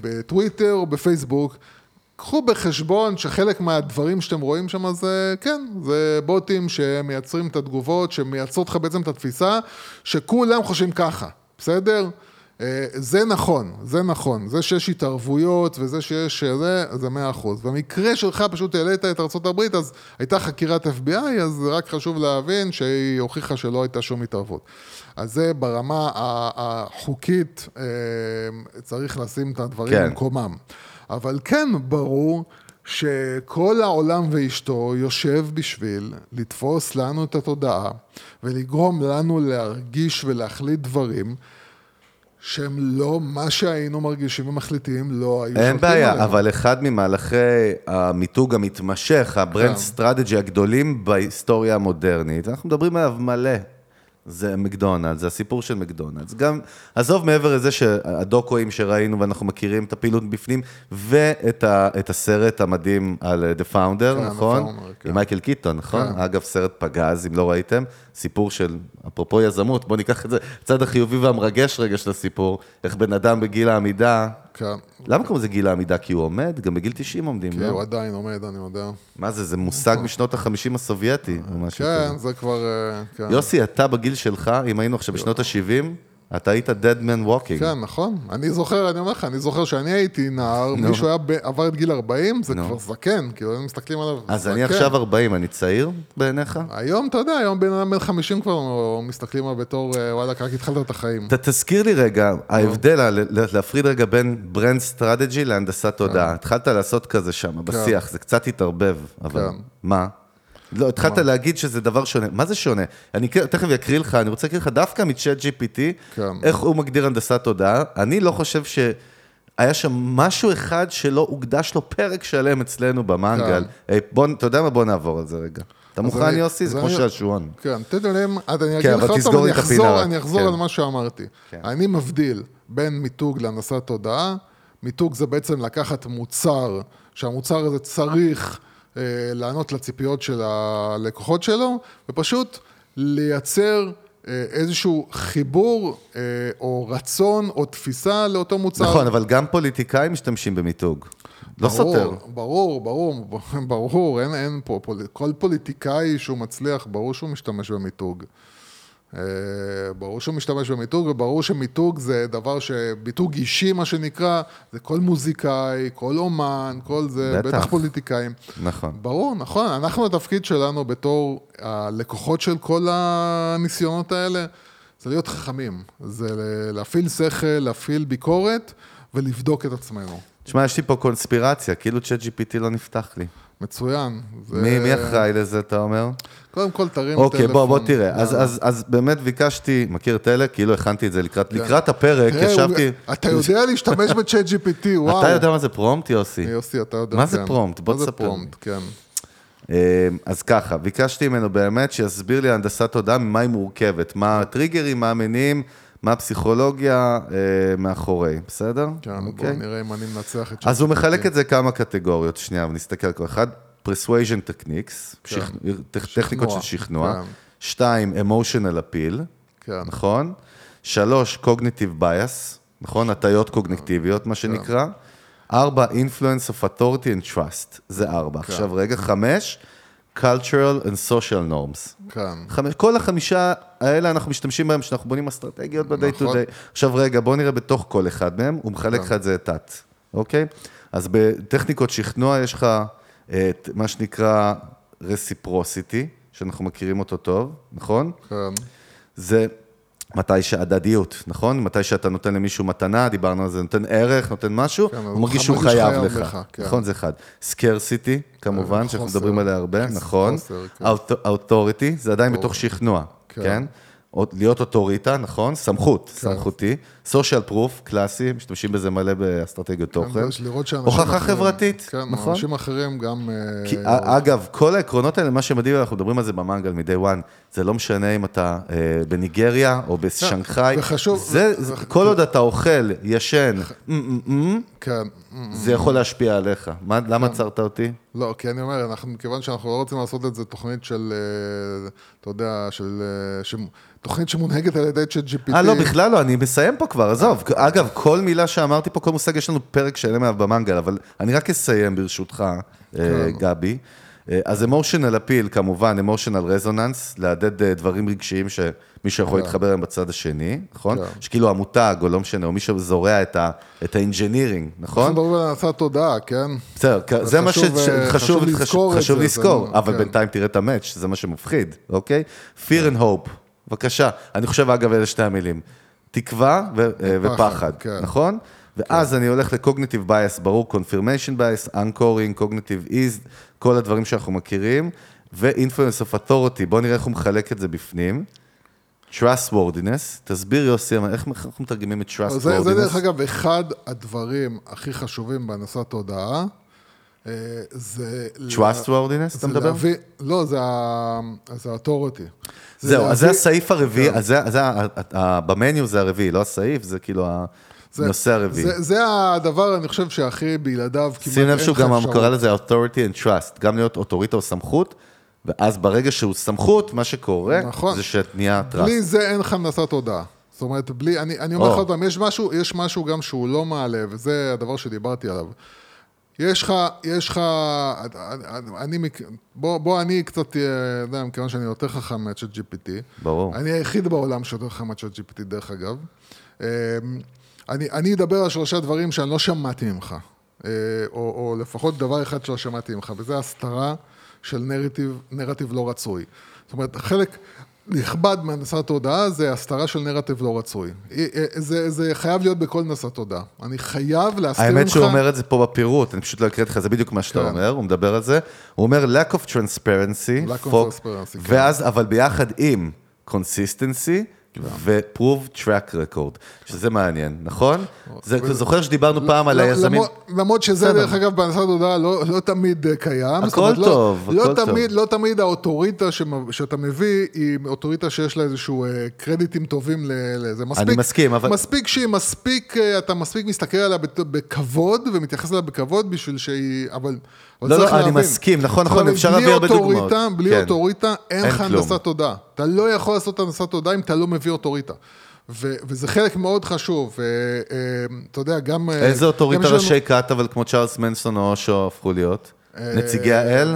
בטוויטר או בפייסבוק, קחו בחשבון שחלק מהדברים שאתם רואים שם זה, כן, זה בוטים שמייצרים את התגובות, שמייצרות לך בעצם את התפיסה, שכולם חושבים ככה, בסדר? אה, זה נכון, זה נכון. זה שיש התערבויות וזה שיש אה, זה, זה מאה אחוז. במקרה שלך פשוט העלית את ארה"ב, אז הייתה חקירת FBI, אז רק חשוב להבין שהיא הוכיחה שלא הייתה שום התערבות. אז זה ברמה החוקית, אה, צריך לשים את הדברים כן. במקומם. אבל כן ברור שכל העולם ואשתו יושב בשביל לתפוס לנו את התודעה ולגרום לנו להרגיש ולהחליט דברים שהם לא מה שהיינו מרגישים ומחליטים, לא היו אין בעיה, עלינו. אבל אחד ממהלכי המיתוג המתמשך, ה brand כן. strategy הגדולים בהיסטוריה המודרנית, אנחנו מדברים עליו מלא. זה מקדונלדס, זה הסיפור של מקדונלדס. גם, עזוב מעבר לזה שהדוקואים שראינו ואנחנו מכירים את הפעילות בפנים, ואת ה, הסרט המדהים על The Founder, כן, נכון? Founder, כן. עם מייקל קיטון, נכון? כן. אגב, סרט פגז, אם לא ראיתם, סיפור של, אפרופו יזמות, בואו ניקח את זה, הצד החיובי והמרגש רגע של הסיפור, איך בן אדם בגיל העמידה, כן, למה קוראים לזה גיל העמידה? כי הוא עומד? גם בגיל 90 עומדים, כי לא? הוא עדיין עומד, אני יודע. מה זה, זה מושג משנות ה-50 הסובייטי, או משהו כן, כזה. זה כבר... אה, כן. יוסי, אתה בגיל שלך, אם היינו עכשיו בשנות ה-70, אתה היית dead man walking. כן, נכון. אני זוכר, אני אומר לך, אני זוכר שאני הייתי נער, מישהו היה ב- עבר את גיל 40, זה נו. כבר זקן, כאילו, הם מסתכלים עליו, אז זקן. אני עכשיו 40, אני צעיר בעיניך? היום, אתה יודע, היום בן אדם בן 50 כבר מסתכלים עליו בתור, אה, וואלה, רק התחלת את החיים. אתה תזכיר לי רגע, ההבדל, ה- ל- להפריד רגע בין brand strategy להנדסת תודעה. התחלת לעשות כזה שם, בשיח, זה קצת התערבב, אבל כן. מה? לא, התחלת להגיד שזה דבר שונה. מה זה שונה? אני ק- תכף אקריא לך, אני רוצה להקריא לך דווקא מצ'אט GPT, כן. איך הוא מגדיר הנדסת תודעה. אני לא חושב שהיה שם משהו אחד שלא הוקדש לו פרק שלם אצלנו במנגל. היי, בוא, אתה יודע מה? בוא נעבור על זה רגע. אתה מוכן, אני- יוסי? זה כמו אני- שעשועון. כן, תדע להם, אז אני כן, אגיד לך אבל עוד פעם, אני אחזור. אני אחזור כן. על מה שאמרתי. כן. אני מבדיל בין מיתוג להנדסת תודעה. מיתוג זה בעצם לקחת מוצר, שהמוצר הזה צריך לענות לציפיות של הלקוחות שלו, ופשוט לייצר אה, איזשהו חיבור אה, או רצון או תפיסה לאותו מוצר. נכון, אבל גם פוליטיקאים משתמשים במיתוג. לא ברור, סותר. ברור, ברור, ברור, אין, אין פה, פול, כל פוליטיקאי שהוא מצליח, ברור שהוא משתמש במיתוג. אה, ברור שהוא משתמש במיתוג, וברור שמיתוג זה דבר שמיתוג אישי, מה שנקרא, זה כל מוזיקאי, כל אומן, כל זה, בטח. בטח פוליטיקאים. נכון. ברור, נכון. אנחנו, התפקיד שלנו בתור הלקוחות של כל הניסיונות האלה, זה להיות חכמים. זה להפעיל שכל, להפעיל ביקורת ולבדוק את עצמנו. תשמע, יש לי פה קונספירציה, כאילו צ'אט GPT לא נפתח לי. מצוין. זה- מי, מי אחראי לזה, אתה אומר? קודם כל תרים אוקיי, טלפון. בוא, בוא תראה. אז. אז, אז באמת ביקשתי, מכיר אלה? כאילו הכנתי את זה לקראת, לקראת הפרק, כן. תראה, ישבתי... הוא- אתה יודע להשתמש ב ChatGPT, וואו. אתה יודע מה זה prompt, יוסי? יוסי, אתה יודע. מה זה כן. prompt? בוא מה זה תספר. prompt, כן. אה, אז ככה, ביקשתי ממנו באמת שיסביר לי הנדסת תודעה, ממה היא מורכבת, מה הטריגרים, מה המניעים, מה הפסיכולוגיה אה, מאחורי, בסדר? כן, בוא אוקיי? נראה אם אני מנצח את אז הוא. מחלק את זה כמה קטגוריות, שנייה, ונסתכל על כל אחד. persuasion techniques, שכ- טכ- טכניקות של שכנוע. כן. שתיים, emotional appeal, כן. נכון? שלוש, cognitive bias, נכון? הטיות קוגניטיביות, מה שנקרא. ארבע, influence of authority and trust, זה ארבע. עכשיו רגע, חמש, cultural and social norms. כן. כל החמישה האלה אנחנו משתמשים בהם כשאנחנו בונים אסטרטגיות ב-day to נכון. day. עכשיו רגע, בוא נראה בתוך כל אחד מהם, הוא מחלק לך את זה תת, אוקיי? אז בטכניקות שכנוע יש לך את מה שנקרא reciprocity, שאנחנו מכירים אותו טוב, נכון? כן. זה מתי שהדדיות, נכון? מתי שאתה נותן למישהו מתנה, דיברנו על זה, נותן ערך, נותן משהו, כן, הוא מרגיש שהוא חייב חייב לך. לך, כן. נכון, זה אחד. סקרסיטי, כמובן, שאנחנו. מדברים עליה הרבה, נכון. כן. אוטוריטי, זה עדיין בתוך שכנוע, כן. כן? להיות אוטוריטה, נכון? סמכות, סמכותי. סושיאל פרוף, קלאסי, משתמשים בזה מלא באסטרטגיות תוכן. לראות שאנשים הוכחה חברתית, כן, נכון? אנשים אחרים גם... אה, כי, אגב, כל העקרונות האלה, מה שמדהים, אנחנו מדברים על זה במנגל מ-day one, זה לא משנה אם אתה אה, בניגריה או בשנגחאי, וחשוב- זה, זה, כל עוד אתה אוכל, ישן, כן. זה יכול להשפיע עליך. מה, למה עצרת אותי? לא, כי אני אומר, אנחנו, מכיוון שאנחנו לא רוצים לעשות את זה תוכנית של, אה, אתה יודע, של... אה, ש- תוכנית שמונהגת על ידי ChatGPT. אה, לא, בכלל לא, אני מסיים פה כבר, עזוב. אגב, כל מילה שאמרתי פה, כל מושג, יש לנו פרק שלם עליו במנגל, אבל אני רק אסיים ברשותך, אה, גבי. אה, אז emotional appeal, כמובן, emotional resonance, להדד אה, דברים רגשיים שמישהו יכול להתחבר אליהם בצד השני, נכון? כן. שכאילו המותג, או לא משנה, או מישהו זורע את ה engineering, נכון? אנחנו מדברים על הנדסת תודעה, כן? בסדר, זה מה חשוב, שחשוב חשוב לזכור זה, זה אבל כן. בינתיים תראה את המאץ', זה מה שמפחיד, אוקיי? fear and hope, בבקשה. אני חושב, אגב, אלה שתי המילים. תקווה ו- אה, ופחד, כן. נכון? ואז אני הולך ל-cognitive bias, ברור, confirmation bias, anchoring, cognitive ease, כל הדברים שאנחנו מכירים, ו-influence of authority, בואו נראה איך הוא מחלק את זה בפנים. trustworthiness, תסביר יוסי, איך אנחנו מתרגמים את זה, זה דרך trustworthiness? אגב אחד הדברים הכי חשובים בהנדסת תודעה. אה, זה... trustworthiness, אתה זה מדבר? להביא, לא, זה ה- זה ה-authority. זהו, אז זה הסעיף הרביעי, כן. אז זה, זה, במניו זה הרביעי, לא הסעיף, זה כאילו הנושא הרביעי. זה, זה הדבר, אני חושב, שהכי בלעדיו כמעט שים לב אין שהוא לך גם אפשרות. קורא לזה authority and trust, גם להיות אוטוריטה או סמכות, ואז ברגע שהוא סמכות, מה שקורה, נכון. זה שנהיה trust. בלי זה אין לך הנדסת תודעה. זאת אומרת, בלי, אני, אני אומר לך. עוד פעם, יש משהו גם שהוא לא מעלה, וזה הדבר שדיברתי עליו. יש לך, יש לך, אני, בוא, בוא אני קצת, אה, יודע, מכיוון שאני יותר חכם מהצ'אט GPT. ברור. אני היחיד בעולם שיותר חכם מהצ'אט GPT, דרך אגב. אה, אני, אני אדבר על שלושה דברים שאני לא שמעתי ממך, אה, או, או לפחות דבר אחד שלא שמעתי ממך, וזה הסתרה של נרטיב, נרטיב לא רצוי. זאת אומרת, חלק נכבד מהנדסת תודעה זה הסתרה של נרטיב לא רצוי. אה, אה, זה, זה חייב להיות בכל הנדסת תודעה. אני חייב להסתיר ממך... האמת שהוא אומר את זה פה בפירוט, אני פשוט לא הקראתי לך, זה בדיוק מה שאתה כן. אומר, הוא מדבר על זה. הוא אומר lack of transparency, Lack of transparency, כן. ואז, אבל ביחד עם consistency ו-prove track record, שזה מעניין, נכון? זה, אתה זוכר שדיברנו פעם על היזמים? למרות- שזה. דרך אגב, בהנדסת תודעה לא, לא תמיד אה, קיים. הכל לא- טוב, לא, הכל תמיד, טוב. לא תמיד האוטוריטה שאתה מביא היא אוטוריטה שיש לה איזשהו אה, קרדיטים טובים לזה. מספיק, אני מסכים, אבל- מספיק שהיא מספיק, אה, אתה מספיק מסתכל עליה בכבוד ומתייחס אליה בכבוד בשביל שהיא... אבל... לא, לא, אני. מסכים, נכון, נכון, אפשר להביא הרבה דוגמאות. בלי. אוטוריטה אין לך. הנדסת תודעה. אתה לא יכול לעשות הנדסת תודעה אם אתה לא מביא אוטוריטה. ו- וזה חלק מאוד חשוב, ואתה יודע, גם... אה, איזה אוטוריטה ראשי כת, אבל כמו צ'ארלס מנסון או אושו הפכו להיות? נציגי האל?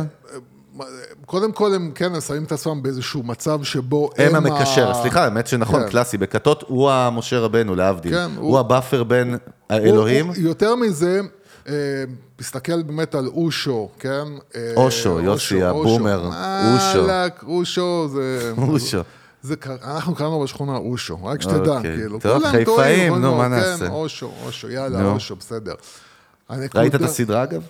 קודם כל הם כן, הם שמים את עצמם באיזשהו מצב שבו הם... הם המקשר, סליחה, האמת שנכון, כן. קלאסי, בכתות הוא המשה רבנו, להבדיל. כן, הוא הוא- ה buffer בין הוא- האלוהים, הוא- יותר מזה, אה, באמת על אושו, כן? אה, אושו, יוסי, הבומר, אושו. וואלה, אושו זה... אושו. זה, אנחנו קראנו בשכונה אושו, רק שתדע, אוקיי. כאילו. טוב, חיפאים, נו, מה כן, נעשה? אושו, אושו, יאללה. אושו, בסדר. ראית את הסדרה אגב?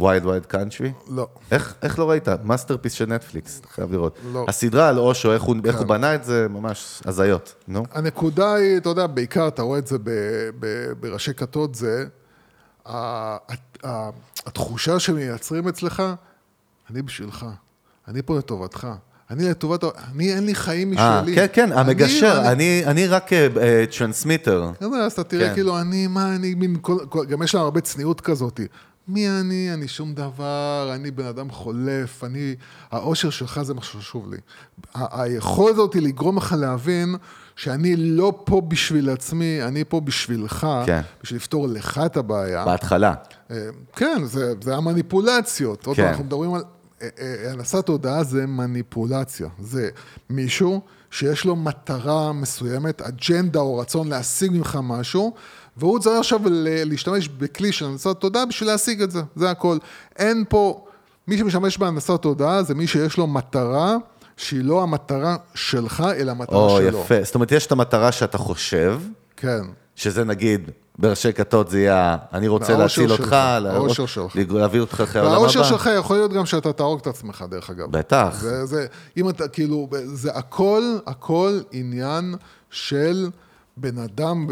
Wild Wild Country? לא. איך, איך לא ראית? masterpiece של נטפליקס, אתה חייב לראות. לא. הסדרה על אושו, איך הוא, איך כן. הוא בנה את זה, ממש הזיות, נו. הנקודה היא, אתה יודע, בעיקר אתה רואה את זה ב, ב, בראשי כתות, זה התחושה שמייצרים אצלך, אני בשבילך, אני פה לטובתך. אני לטובת, אני אין לי חיים אה, משלי. כן, כן, המגשר, אני- רק transmitter. אתה יודע, אז אתה תראה כן. כאילו, אני, מה אני, גם יש להם הרבה צניעות כזאת. מי אני? אני שום דבר, אני בן אדם חולף, אני... האושר שלך זה מה שחשוב לי. היכולת הזאת היא לגרום לך להבין שאני לא פה בשביל עצמי, אני פה בשבילך, כן. בשביל לפתור לך את הבעיה. בהתחלה. אה, כן, זה, זה המניפולציות. עוד כן. פעם, אנחנו מדברים על... הנדסת תודעה זה מניפולציה. זה מישהו שיש לו מטרה מסוימת, אג'נדה או רצון להשיג ממך משהו, והוא צריך עכשיו להשתמש בכלי של הנדסת תודעה בשביל להשיג את זה, זה הכל. אין פה... מי שמשתמש בהנדסת תודעה זה מי שיש לו מטרה שהיא לא המטרה שלך, אלא המטרה או, שלו. יפה. זאת אומרת, יש את המטרה שאתה חושב, כן. שזה נגיד, בראשי כתות זה יהיה, אני רוצה להציל אותך, האושר שלך. להביא אותך אחרי העולם הבא. והאושר שלך יכול להיות גם שאתה תהרוג את עצמך, דרך אגב. בטח. זה, זה, אם אתה, כאילו, זה הכל, הכל עניין של בן אדם,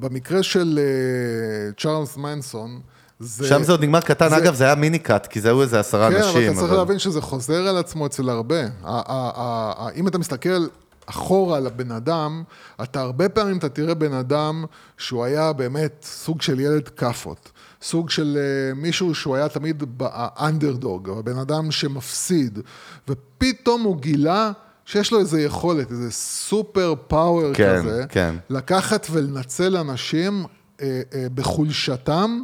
במקרה של אה, צ'ארלס מנסון, זה... שם זה עוד נגמר קטן, זה- אגב, זה היה מיני קאט, כי זה היו איזה עשרה כן, אבל אנשים. אתה צריך להבין שזה חוזר על עצמו אצל הרבה. אם אתה מסתכל אחורה על הבן אדם, אתה הרבה פעמים אתה תראה בן אדם שהוא היה באמת סוג של ילד כאפות. סוג של אה, מישהו שהוא היה תמיד באנדרדוג, הבן אדם שמפסיד, ופתאום הוא גילה שיש לו איזו יכולת, איזה סופר פאוור כן, כזה, כן. לקחת ולנצל אנשים אה, אה, בחולשתם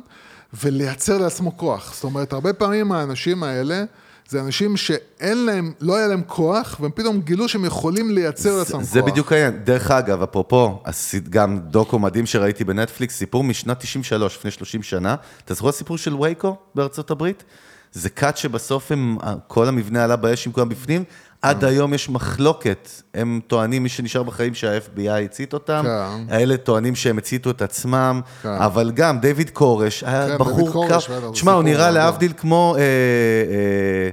ולייצר לעצמו כוח. זאת אומרת, הרבה פעמים האנשים האלה, זה אנשים שאין להם, לא היה להם כוח, והם פתאום גילו שהם יכולים לייצר לעצמם כוח. זה בדיוק העניין. דרך אגב, אפרופו, גם דוקו מדהים שראיתי בנטפליקס, סיפור משנת 93, לפני 30 שנה. אתה זוכר סיפור של וייקו בארצות הברית? זה כת שבסוף הם, כל המבנה עלה באש עם כולם בפנים. עד היום יש מחלוקת. הם טוענים, מי שנשאר בחיים, שה-FBI הצית אותם. כן. האלה טוענים שהם הציתו את עצמם. כן. אבל גם, דיוויד קורש, היה כן, בחור... זה תשמע, הוא נראה. להבדיל כמו... אה, אה,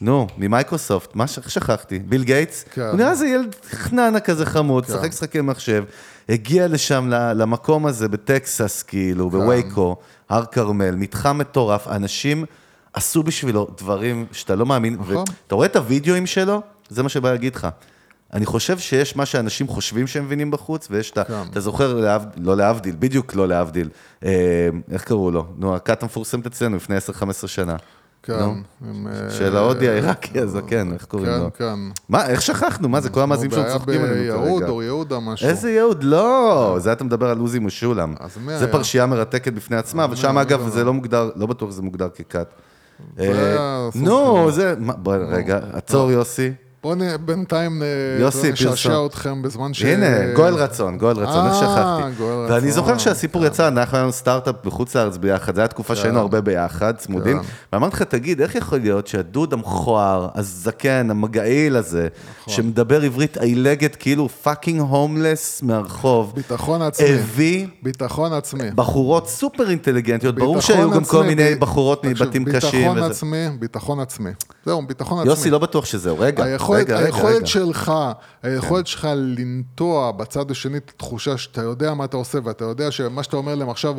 נו, ממייקרוסופט, מה ש- שכחתי? ביל גייטס? כן. הוא נראה איזה ילד חננה כזה חמוד, כן. שחק משחקי מחשב, הגיע לשם, למקום הזה בטקסס, כאילו, כן. בווייקו, הר כרמל, מתחם מטורף, אנשים עשו בשבילו דברים שאתה לא מאמין, נכון. ואתה רואה את הוידאוים שלו? זה מה שבא להגיד לך. אני חושב שיש מה שאנשים חושבים שהם מבינים בחוץ, ויש את ה... כן. אתה זוכר, להבדיל, לא להבדיל, בדיוק לא להבדיל. אה, איך קראו לו? נו, הכת המפורסמת אצלנו לפני 10-15 שנה. כן. נו. עם, אה, של ההודי העיראקי הזקן, איך קוראים כן, לו? כן. מה, איך שכחנו? מה זה, כל המאזינים שלנו היה צוחקים עלינו ביהוד, כרגע. אור יהודה, משהו. איזה יהוד? לא, זה אתה מדבר על עוזי משולם. זה היה? פרשייה מרתקת בפני עצמה, אבל שם אגב זה לא מוגדר, לא בטוח שזה מוגדר ככת. אה, נו, זה, בוא רגע, עצור יוסי. בואו בינתיים אה, נשעשע. אתכם בזמן ש... הנה, גואל רצון, גואל רצון, איך אה, שכחתי. ואני זוכר שהסיפור יצא, אנחנו היינו סטארט-אפ בחוץ לארץ ביחד, זו הייתה תקופה שהיינו הרבה ביחד, צמודים. כן. ואמרתי לך, תגיד, איך יכול להיות שהדוד המכוער, הזקן, המגעיל הזה, נכון. שמדבר עברית עילגת, כאילו fucking הומלס מהרחוב, ביטחון עצמי. הביא ביטחון עצמי. בחורות סופר אינטליגנטיות, ברור שהיו גם כל מיני בחורות מבתים קשים. ביטחון. עצמי, ביטחון עצמי. זהו, ביטחון עצמי. יוסי, לא בטוח שזהו, רגע, היכולת, רגע, רגע, היכולת רגע. שלך, היכולת שלך לנטוע בצד השני את התחושה שאתה יודע מה אתה עושה ואתה יודע שמה שאתה אומר להם עכשיו,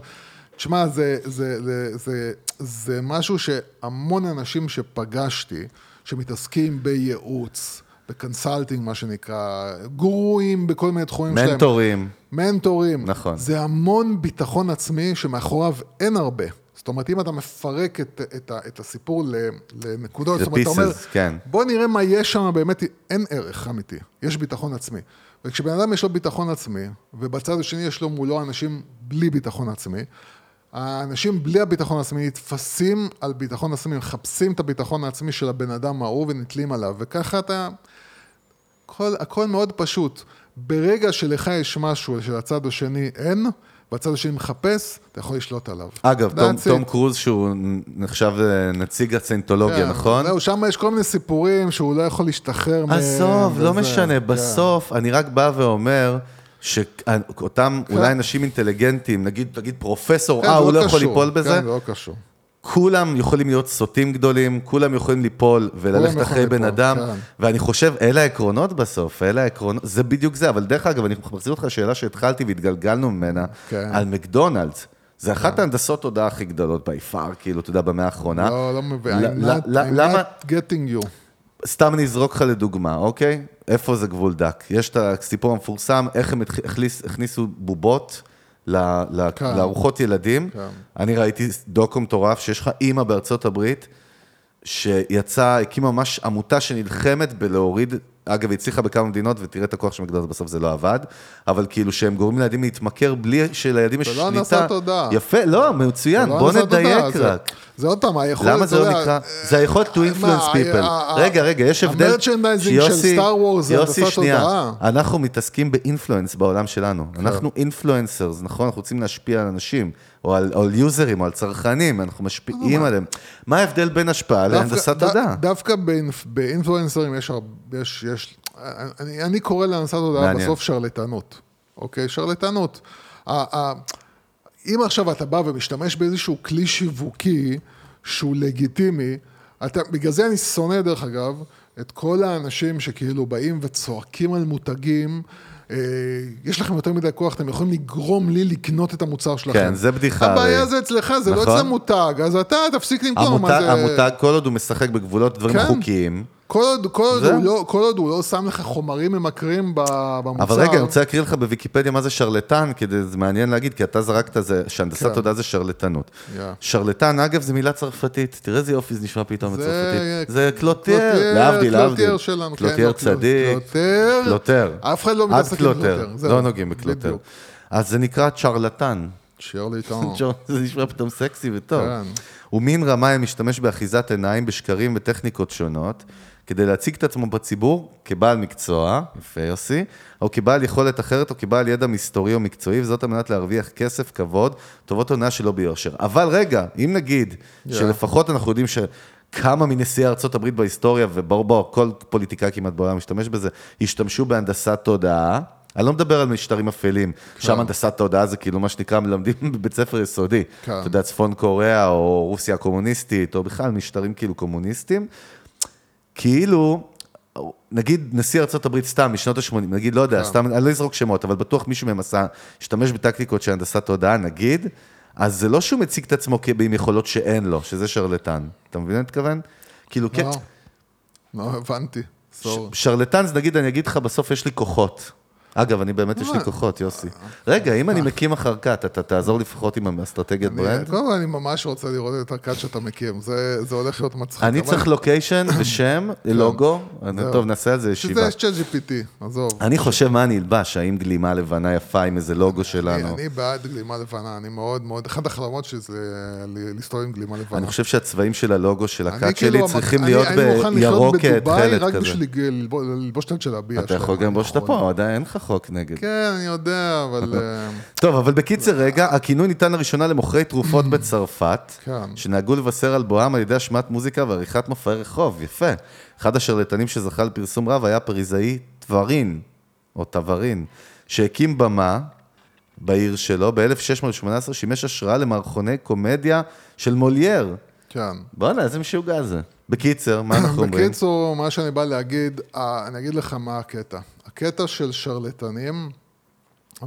תשמע, זה, זה, זה, זה, זה משהו שהמון אנשים שפגשתי, שמתעסקים בייעוץ, ב consulting, מה שנקרא, גורואים בכל מיני תחומים שלהם. מנטורים. מנטורים. נכון. זה המון ביטחון עצמי שמאחוריו אין הרבה. זאת אומרת, אם אתה מפרק את, את, את הסיפור לנקודות, זאת אומרת, אתה אומר, כן. בוא נראה מה יש שם, באמת אין ערך אמיתי, יש ביטחון עצמי. וכשבן אדם יש לו ביטחון עצמי, ובצד השני יש לו מולו אנשים בלי ביטחון עצמי, האנשים בלי הביטחון העצמי נתפסים על ביטחון עצמי, מחפשים את הביטחון העצמי של הבן אדם ההוא ונתלים עליו, וככה אתה... הכל, הכל מאוד פשוט. ברגע שלך יש משהו שלצד השני אין, והצד השני מחפש, אתה יכול לשלוט עליו. אגב, תום, תום. קרוז שהוא נחשב אה, נציג הציינטולוגיה, כן, נכון? זהו, שם יש כל מיני סיפורים שהוא לא יכול להשתחרר מהם. עזוב, לא משנה, כן. בסוף אני רק בא ואומר שאותם אולי אנשים אינטליגנטים, נגיד, תגיד פרופסור, כן, אה, הוא לא יכול קשור, ליפול בזה, כן, זה לא קשור. כולם יכולים להיות סוטים גדולים, כולם יכולים ליפול וללכת אחרי בן אדם, כן. ואני חושב, אלה העקרונות בסוף, אלה העקרונות, זה בדיוק זה, אבל דרך אגב, אני מחזיר אותך לשאלה שהתחלתי והתגלגלנו ממנה, כן. על מקדונלדס. זה אחת ההנדסות תודעה הכי גדולות ביפר, כאילו, אתה יודע, במאה האחרונה. לא, לא מבין. I'm not- getting you. סתם אני אזרוק לך לדוגמה, אוקיי? איפה זה גבול דק? יש את הסיפור המפורסם, איך הם הכניסו בובות כן. לארוחות ילדים. כן. אני ראיתי דוקו מטורף, שיש לך אימא בארצות הברית, שיצאה, הקימה ממש עמותה שנלחמת בלהוריד, אגב, היא הצליחה בכמה מדינות, ותראה את הכוח של מקדונלדס, בסוף זה לא עבד, אבל כאילו שהם גורמים לילדים להתמכר בלי שלילדים יש זה שליטה. לא הנדסת תודעה. יפה, לא, מצוין, זה לא בוא הנדסת תודעה, נדייק זה- רק. זה עוד פעם, היכולת, למה זה לא נקרא? זה היכולת to influence מה, people. רגע, רגע, יש הבדל. ה merchandising של Star Wars זה יוסי, הנדסת שנייה. תודעה. אנחנו מתעסקים ב influence בעולם שלנו. כן. אנחנו influencers, נכון? אנחנו רוצים להשפיע על אנשים, או על או על יוזרים, או על צרכנים, אנחנו משפיעים עליהם. מה ההבדל בין השפעה להנדסת תודעה? דווקא באינפ- באינפלואנסרים יש, הרבה- יש, יש, אני, אני קורא להנדסת תודעה. בסוף שרלטנות, אוקיי? שרלטנות. אם עכשיו אתה בא ומשתמש באיזשהו כלי שיווקי שהוא לגיטימי, אתה, בגלל זה אני שונא דרך אגב את כל האנשים שכאילו באים וצועקים על מותגים, אה, יש לכם יותר מדי כוח, אתם יכולים לגרום לי לקנות את המוצר שלכם. כן, זה בדיחה, הבעיה הרי. זה אצלך, זה לא נכון. אצל המותג, אז אתה תפסיק למכור. המותג, כל עוד הוא משחק בגבולות דברים כן. חוקיים. כל עוד, כל, עוד. הוא לא, כל עוד הוא לא שם לך חומרים ממכרים במוצר. אבל רגע, אני רוצה להקריא לך בוויקיפדיה מה זה שרלטן, כי זה מעניין להגיד, כי אתה זרקת זה, שהנדסת כן. תודעה זה שרלטנות. Yeah. שרלטן, אגב, זה מילה צרפתית, תראה איזה יופי זה נשמע פתאום זה- בצרפתית. זה קלוטר, קלוטר, להבדיל, להבדיל. קלוטר שלנו, כן, קלוטר לא, צדיק. קלוטר. קלוטר. אף אחד לא מתעסק עם קלוטר. לא נוגעים בקלוטר. אז זה נקרא צ'רלטן. שירלי טאון. זה נשמע פתאום סקסי וטוב. כן. הוא מין רמאי המשתמש באחיזת עיניים, בשקרים וטכניקות שונות, כדי להציג את עצמו בציבור כבעל מקצוע, יפה יוסי, או כבעל יכולת אחרת, או כבעל ידע מסתורי או מקצועי, וזאת על מנת להרוויח כסף, כבוד, טובות הונאה שלא ביושר. אבל רגע, אם נגיד, שלפחות אנחנו יודעים ש... כמה מנשיאי הברית בהיסטוריה, ובואו בואו, כל פוליטיקאי כמעט בעולם משתמש בזה, השתמשו בהנדסת תודעה. אני לא מדבר על משטרים אפלים, שם הנדסת תודעה זה כאילו מה שנקרא מלמדים בבית ספר יסודי. כן. אתה יודע, צפון קוריאה או רוסיה הקומוניסטית, או בכלל משטרים כאילו קומוניסטיים. כאילו, נגיד נשיא ארה"ב סתם, משנות ה-80, נגיד, לא יודע, כן. סתם, אני לא אזרוק שמות, אבל בטוח מישהו מהם עשה, השתמש בטקטיקות של הנדסת תודעה, נגיד, אז זה לא שהוא מציג את עצמו עם יכולות שאין לו, שזה שרלטן. אתה מבין מה אני מתכוון? כאילו, כן, לא, הבנתי. שרלטן זה נגיד, אני אגיד לך, בסוף יש לי כוחות. אגב, אני באמת, יש לי כוחות, יוסי. רגע, אם אני מקים אחר כך, אתה תעזור לפחות עם האסטרטגיית ברנד? קודם כל אני ממש רוצה לראות את הקאט שאתה מקים, זה הולך להיות מצחיק. אני צריך לוקיישן ושם, לוגו, טוב, נעשה על זה שזה ישיבה. יש צ'אט GPT, עזוב. אני חושב מה אני אלבש, האם גלימה לבנה יפה עם איזה לוגו שלנו. אני בעד גלימה לבנה, אני מאוד מאוד, אחד החלומות שלי זה להסתובב עם גלימה לבנה. אני חושב שהצבעים של הלוגו של הקאט כאילו שלי צריכים להיות אני מוכן לחיות בירוק בדובאי תכלת רק כזה. בשביל ללבוש- את של הביאה אתה שלהם. יכול גם ללבוש אותה נכון. פה, עדיין אין לך חוק נגד. כן, אני יודע, אבל... אה, טוב, אבל בקיצר רגע, הכינוי ניתן לראשונה למוכרי תרופות בצרפת, כן. שנהגו לבשר על בואם על ידי השמעת מוזיקה ועריכת מופעי רחוב, יפה. אחד השרלטנים שזכה לפרסום רב היה הפריזאי טוורין, או טוורין, שהקים במה בעיר שלו, ב-1618 שימש השראה למערכוני קומדיה של מולייר. כן. בואנה, איזה משוגע זה. בקיצר, מה אנחנו אומרים? בקיצור, מה שאני בא להגיד, אני אגיד לך מה הקטע. הקטע של שרלטנים,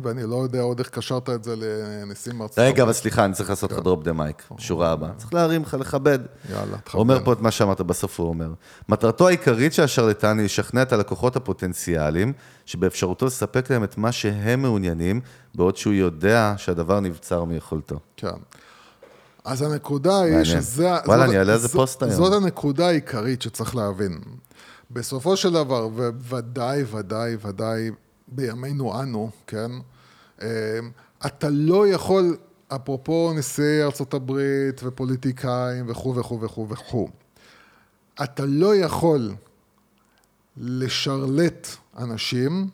ואני לא יודע עוד איך קשרת את זה לנשיא מארצות רגע. אבל סליחה, אני צריך לעשות לך drop the mic, שורה הבאה. צריך להרים לך, לכבד. יאללה, תכבד. אומר פה את מה שאמרת, בסוף הוא אומר. מטרתו העיקרית של השרלטן היא לשכנע את הלקוחות הפוטנציאליים, שבאפשרותו לספק להם את מה שהם מעוניינים, בעוד שהוא יודע שהדבר נבצר מיכולתו. כן. אז הנקודה היא מעניין. שזה... וואלה, אני אעלה על זה ז- פוסט היום. זאת הנקודה העיקרית שצריך להבין. בסופו של דבר, וודאי, ודאי, ודאי, בימינו אנו, כן? אה, אתה לא יכול, אפרופו נשיאי הברית ופוליטיקאים וכו' וכו' וכו' וכו', אתה לא יכול לשרלט אנשים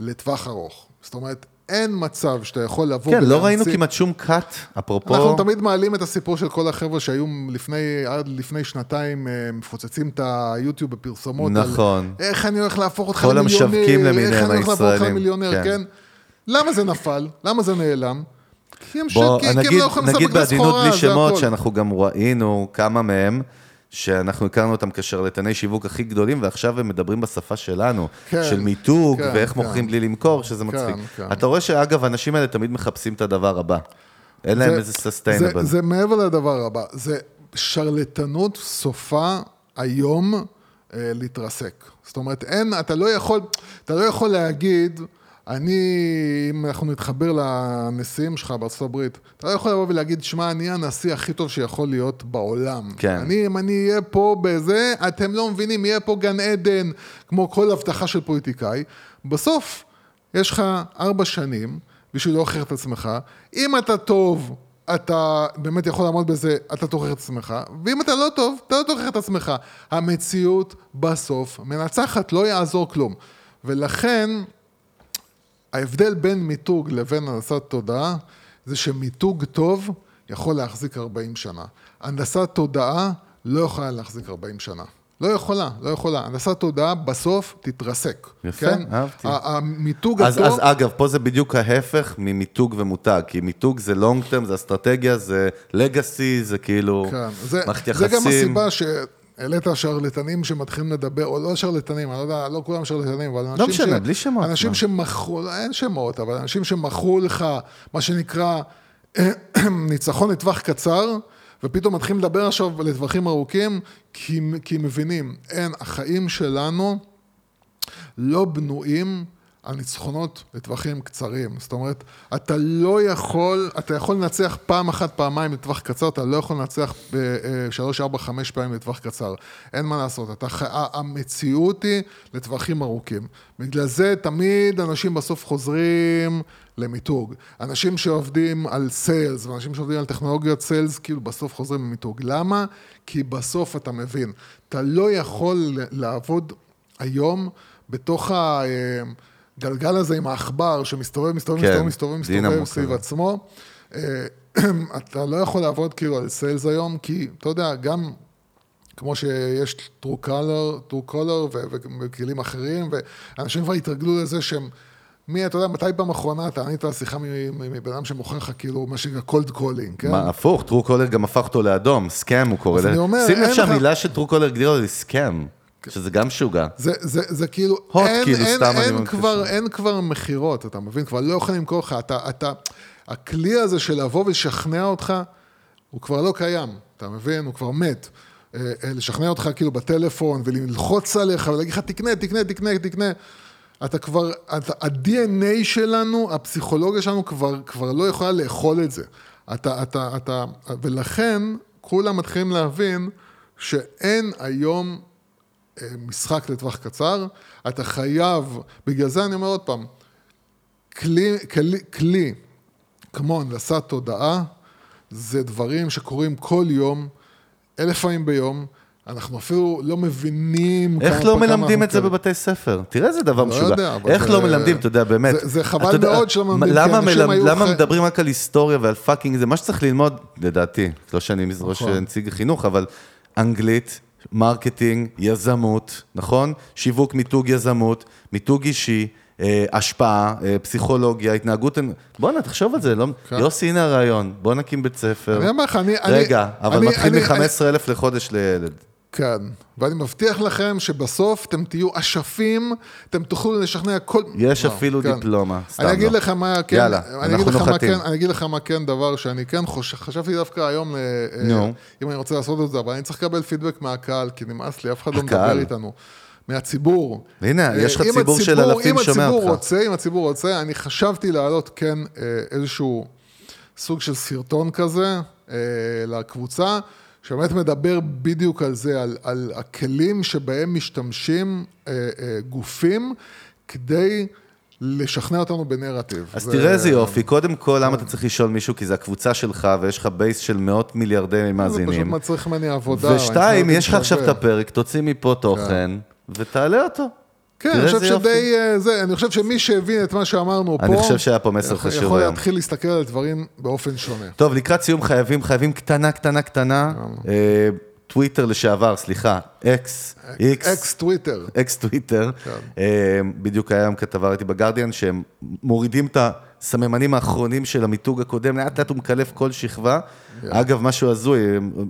לטווח ארוך. זאת אומרת, אין מצב שאתה יכול לבוא כן, לא ראינו ולהמציא- כמעט שום קאט, אפרופו... אנחנו תמיד מעלים את הסיפור של כל החבר'ה שהיו לפני, עד לפני שנתיים אה, מפוצצים את היוטיוב בפרסומות. נכון. על איך אני הולך להפוך אותך כל למיליונר, המשווקים איך למיניהם, אני הולך להפוך אותך הישראלים, למיליונר, כן. כן. למה זה נפל? למה זה נעלם? כי הם ש- בוא, כי- הם נגיד, לא יכולים נגיד לספק את בעדינות הסחורה, בלי זה שמות, הכל. שאנחנו גם ראינו כמה מהם, שאנחנו הכרנו אותם כשרלטני שיווק הכי גדולים, ועכשיו הם מדברים בשפה שלנו, כן, של מיתוג, כן, ואיך כן. מוכרים בלי למכור, שזה מצחיק. כן. אתה רואה שאגב, האנשים האלה תמיד מחפשים את הדבר הבא. אין להם זה- איזה סוסטיינבל. זה, זה מעבר לדבר הבא, זה שרלטנות סופה היום אה, להתרסק. זאת אומרת, אין, אתה לא יכול, אתה לא יכול להגיד, אני, אם אנחנו נתחבר לנשיאים שלך בארצות הברית, אתה לא יכול לבוא ולהגיד, שמע, אני הנשיא הכי טוב שיכול להיות בעולם. כן. אני, אם אני אהיה פה בזה, אתם לא מבינים, יהיה פה גן עדן, כמו כל הבטחה של פוליטיקאי. בסוף, יש לך ארבע שנים בשביל להוכיח את עצמך. אם אתה טוב, אתה באמת יכול לעמוד בזה, אתה תוכיח את עצמך, ואם אתה לא טוב, אתה לא תוכיח את עצמך. המציאות בסוף מנצחת, לא יעזור כלום. ולכן, ההבדל בין מיתוג לבין הנדסת תודעה, זה שמיתוג טוב יכול להחזיק 40 שנה. הנדסת תודעה לא יכולה להחזיק 40 שנה. לא יכולה, לא יכולה. הנדסת תודעה בסוף תתרסק. יפה, כן? אהבתי. המיתוג אז, הטוב... אז אגב, פה זה בדיוק ההפך ממיתוג ומותג, כי מיתוג זה לונג טרם, זה אסטרטגיה, זה לגאסי, זה כאילו כן, זה, מערכת זה יחסים. גם הסיבה שהעלית שרלטנים שמתחילים לדבר, או לא שרלטנים, אני לא יודע, לא כולם שרלטנים, אבל אנשים משנה, ש... בלי שמות, אנשים מה? שמכרו, לא, אין שמות, אבל אנשים שמכרו לך, מה שנקרא, ניצחון לטווח קצר, ופתאום מתחילים לדבר עכשיו לטווחים ארוכים, כי, כי מבינים, אין, החיים שלנו לא בנויים על ניצחונות לטווחים קצרים. זאת אומרת, אתה לא יכול, אתה יכול לנצח פעם אחת, פעמיים לטווח קצר, אתה לא יכול לנצח בשלוש, ארבע, חמש פעמים לטווח קצר. אין מה לעשות, אתה, ה- המציאות היא לטווחים ארוכים. בגלל זה תמיד אנשים בסוף חוזרים למיתוג. אנשים שעובדים על sales, ואנשים שעובדים על טכנולוגיות sales, כאילו בסוף חוזרים למיתוג. למה? כי בסוף אתה מבין, אתה לא יכול לעבוד היום בתוך הגלגל הזה עם העכבר שמסתובב, מסתובב, כן, מסתובב, מסתובב, מסתובב סביב. עצמו. אה, אתה לא יכול לעבוד כאילו על sales היום, כי אתה יודע, גם כמו שיש Truecaller, Truecaller וכלים אחרים, ואנשים כבר התרגלו לזה שהם... מי, אתה יודע, מתי פעם אחרונה אתה ענית על שיחה מבן אדם שמוכר לך כאילו מה שנקרא cold calling, כן? מה, הפוך, Truecaller גם הפך אותו לאדום, scam הוא קורא אומר, שים לב שהמילה ש Truecaller הגדירה לי scam, שזה גם משוגע. זה, זה, זה כאילו, Hot, אין, כאילו, אין, סתם אין, כבר. אין כבר מכירות, אתה מבין? כבר לא יכולים למכור לך. אתה, אתה, הכלי הזה של לבוא ולשכנע אותך, הוא כבר לא קיים, אתה מבין? הוא כבר מת. אה, אה, לשכנע אותך כאילו בטלפון וללחוץ עליך ולהגיד לך תקנה, תקנה, תקנה, תקנה. אתה כבר, אתה, ה-DNA שלנו, הפסיכולוגיה שלנו כבר, כבר לא יכולה לאכול את זה. אתה, אתה, אתה, ולכן כולם מתחילים להבין שאין היום משחק לטווח קצר, אתה חייב, בגלל זה אני אומר עוד פעם, כלי, כלי, כלי כמו הנדסת תודעה, זה דברים שקורים כל יום, אלף פעמים ביום, אנחנו אפילו לא מבינים איך לא מלמדים את זה. בבתי ספר? תראה איזה דבר לא משוגע. יודע, אבל איך זה- לא מלמדים, אתה יודע, באמת. זה- זה חבל אתה יודע, מאוד שלא מלמדים, כי למה אנשים מלמד- היו למה חי- מדברים רק על היסטוריה ועל fucking זה? מה שצריך ללמוד, לדעתי, לא שאני ראש נכון. נציג חינוך, אבל אנגלית, marketing, יזמות, נכון? שיווק, מיתוג, יזמות, מיתוג אישי. אה, השפעה, אה, פסיכולוגיה, התנהגות, בואנה, תחשוב על זה, לא... כן. יוסי, הנה הרעיון, בוא נקים בית ספר. אני אומר לך, אני... רגע, אני- אבל אני- מתחיל אני- מ-15,000 לחודש לילד. כן, ואני מבטיח לכם שבסוף אתם תהיו אשפים, אתם תוכלו לשכנע כל... יש וואו, אפילו כן. דיפלומה, סתם אני אגיד לא. לך מה כן, יאללה, אני אגיד אנחנו נוחתים. כן, אני אגיד לך מה כן דבר שאני כן חושב, חשבתי דווקא היום, אה, אה, נו. אם אני רוצה לעשות את זה, אבל אני צריך לקבל פידבק מהקהל, כי נמאס לי, אף אחד לא הקהל. מדבר איתנו. מהציבור. הנה, יש לך אה, אם ציבור של הציבור- אלפים אם שומע הציבור אותך. רוצה, אם הציבור רוצה, אני חשבתי להעלות כן אה, איזשהו סוג של סרטון כזה אה, לקבוצה, שבאמת מדבר בדיוק על זה, על, על הכלים שבהם משתמשים אה, אה, גופים כדי לשכנע אותנו בנרטיב. אז זה- תראה איזה יופי, קודם כל, למה אתה צריך לשאול מישהו? כי זה הקבוצה שלך, ויש לך בייס של מאות מיליארדי זה פשוט מאזינים. מצריך ממני עבודה. ושתיים, יש לך עכשיו את. הפרק, תוציא מפה תוכן, ותעלה אותו. כן, אני חושב. שדי, אה, זה, אני חושב שמי שהבין את מה שאמרנו פה, אני חושב שהיה פה מסר יכול- חשוב יכול היום. להתחיל להסתכל על דברים באופן שונה. טוב, לקראת סיום חייבים, חייבים קטנה, קטנה, קטנה. אה, טוויטר לשעבר, סליחה, אקס, איקס, אקס טוויטר. אקס טוויטר. בדיוק היה היום כתבה, ראיתי בגרדיאן, שהם מורידים את הסממנים האחרונים של המיתוג הקודם, לאט לאט הוא מקלף כל שכבה. אגב, משהו הזוי,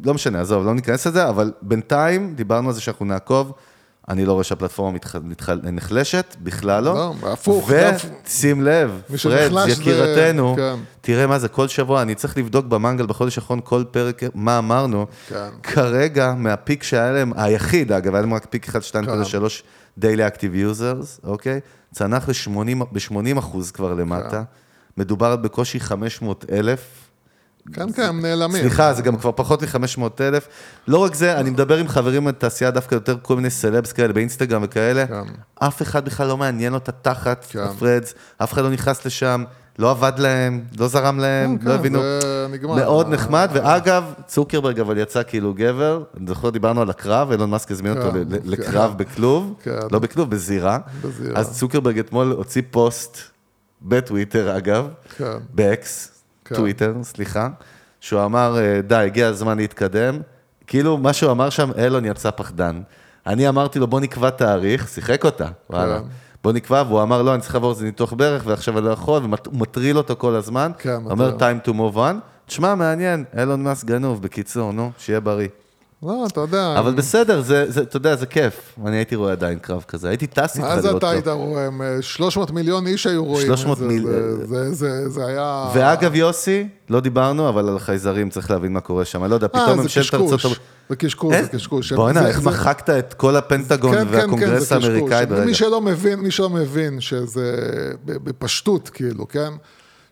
לא משנה, עזוב, לא ניכנס לזה, אבל בינתיים דיברנו על זה שאנחנו נעקוב. אני לא רואה שהפלטפורמה. נחלשת, בכלל לא. לא, הפוך, ושים לב, פרד, שנחלש זה- יקירתנו, כן. תראה מה זה, כל שבוע, אני צריך לבדוק במנגל בחודש האחרון כל פרק, מה אמרנו. כן. כרגע, מהפיק שהיה להם, היחיד, אגב, היה להם רק פיק 1, 2.3 Daily Active Users, אוקיי? צנח ב-80 אחוז כבר למטה. כן. מדובר בקושי 500 אלף. כן, כן, הם נעלמים. סליחה, זה גם כבר פחות מ-500 אלף. לא רק זה, אני מדבר עם חברים מהתעשייה, דווקא יותר כל מיני סלבס כאלה באינסטגרם וכאלה. כן. אף אחד בכלל לא מעניין אותה תחת כן. הפרדס, אף אחד לא נכנס לשם, לא עבד להם, לא זרם להם, כן, לא כן, הבינו. זה נגמר. מאוד אה, נחמד, ואגב, צוקרברג אבל יצא כאילו גבר, אני זוכר, דיברנו על הקרב, אילון מאסק הזמין אותו כן, כן. לקרב בכלוב. לא בכלוב, בזירה. בזירה. אז צוקרברג אתמול הוציא פוסט, בטוויטר אגב, כן. באקס, כן. טוויטר, סליחה, שהוא אמר, אה, די, הגיע הזמן להתקדם. כאילו, מה שהוא אמר שם, אילון יצא פחדן. אני אמרתי לו, בוא נקבע תאריך, שיחק אותה, וואלה. כן. בוא נקבע, והוא אמר, לא, אני צריך לעבור איזה ניתוח ברך, ועכשיו אני לא יכול, והוא מטריל אותו כל הזמן. כן, הוא אומר, מטריל. time to move on. תשמע, מעניין, אילון מאסק גנוב, בקיצור, נו, שיהיה בריא. לא, אתה יודע. אבל בסדר, זה, זה, אתה יודע, זה כיף. אני הייתי רואה עדיין קרב כזה, הייתי טס איתך אז לראות אתה אותו. היית רואה, הם, אה, 300 מיליון איש היו רואים. 300 את זה, זה- זה- זה- זה היה... ואגב, יוסי, לא דיברנו, אבל על חייזרים צריך להבין מה קורה שם. אני לא יודע, אה, פתאום זה ממשלת ארצות. הברית... זה קשקוש, זה קשקוש. בוא'נה, זה- איך זה- מחקת את כל הפנטגון כן, כן, כן, והקונגרס זה. האמריקאי ברגע. מי שלא מבין, מי שלא מבין שזה בפשטות, כאילו, כן?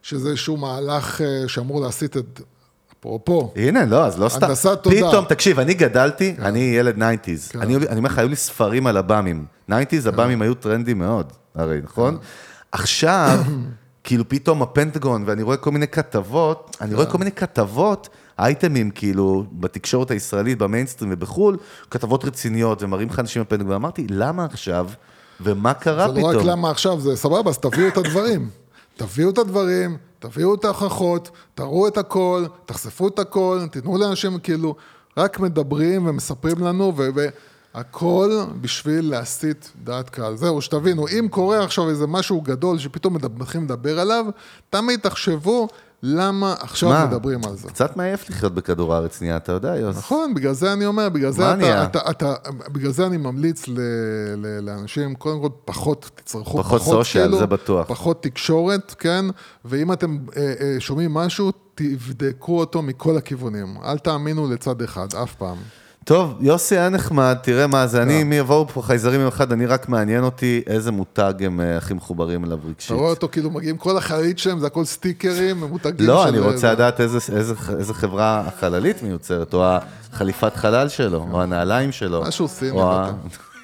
שזה איזשהו מהלך אה, שאמור להסיט את... אפרופו, הנה, לא, אז לא סתם. הנדסת תודעה. פתאום, תקשיב, אני גדלתי, אני ילד 90's. אני אני אומר לך, היו לי ספרים על הבאמים. 90's, הבאמים היו טרנדים מאוד, הרי, נכון? עכשיו, כאילו פתאום הפנטגון, ואני רואה כל מיני כתבות, אני רואה כל מיני כתבות, אייטמים, כאילו, בתקשורת הישראלית, במיינסטרים ובחו"ל, כתבות רציניות, ומראים לך אנשים בפנטגון, ואמרתי, למה עכשיו, ומה קרה זה לא רק פתאום? למה עכשיו, זה סבבה, אז תביאו את הדברים. תביאו את הדברים, תביאו את ההוכחות, תראו את הכל, תחשפו את הכל, תיתנו לאנשים כאילו, רק מדברים ומספרים לנו, והכל בשביל להסיט דעת קהל. זהו, שתבינו, אם קורה עכשיו איזה משהו גדול שפתאום מתחילים לדבר עליו, תמיד תחשבו למה עכשיו מה? מדברים על זה. קצת מעייף לחיות בכדור הארץ נהיה, אתה יודע, יוס. נכון, בגלל זה אני אומר, בגלל זה נהיה? אתה, אתה, אתה, בגלל זה אני ממליץ ל, ל, לאנשים, קודם כל פחות תצרכו, פחות סושיאל, זה בטוח. פחות תקשורת, כן, ואם אתם אה, אה, שומעים משהו, תבדקו אותו מכל הכיוונים, אל תאמינו לצד אחד, אף פעם. טוב, יוסי היה נחמד, תראה מה זה, לא. אני, אם יבואו פה חייזרים יום אחד, אני רק מעניין אותי איזה מותג הם אה, הכי מחוברים אליו אתה רגשית. רואה אותו, כאילו מגיעים כל החללית שלהם, זה הכל סטיקרים, ממותגים לא, של- אני רוצה לדעת איזה, חברה החללית מיוצרת, או החליפת חלל שלו, או הנעליים שלו. משהו סיני ה-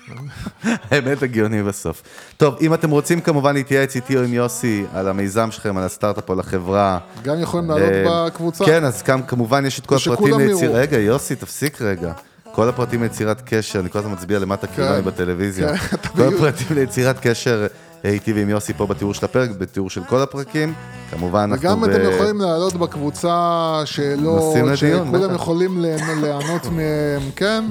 האמת הגיוני בסוף. טוב, אם אתם רוצים כמובן להתייעץ איתי או עם יוסי על המיזם שלכם, על הסטארט-אפ או לחברה. גם יכולים לעלות אה, בקבוצה. כן, אז כמובן יש את כל הפרטים. ליציר... רגע, יוסי, תפסיק רגע. כל הפרטים ליצירת קשר, אני כל הזמן מצביע למטה כאילו כן. אני בטלוויזיה. כן, כל. הפרטים ליצירת קשר אה, איתי ועם יוסי פה בתיאור של הפרק, בתיאור של כל הפרקים. כמובן, אנחנו... וגם אתם יכולים לעלות בקבוצה שאלות, נושאים לדיון, שכולם. יכולים ליהנות- מהם, כן?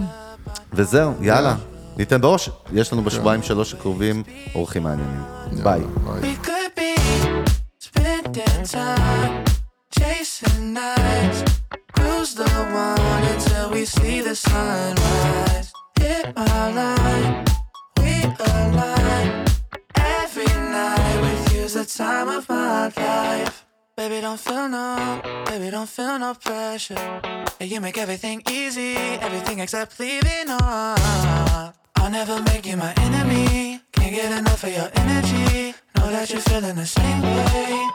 וזהו, יאללה. ניתן בראש. יש לנו בשבועיים שלוש הקרובים אורחים מעניינים. ביי. Chasing nights. Cruise the one until we see the sunrise. Hit my line, we align. Every night with you's the time of my life. Baby, don't feel no, baby, don't feel no pressure. And you make everything easy, everything except leaving on. I'll never make you my enemy. Can't get enough of your energy. Know that you're feeling the same way.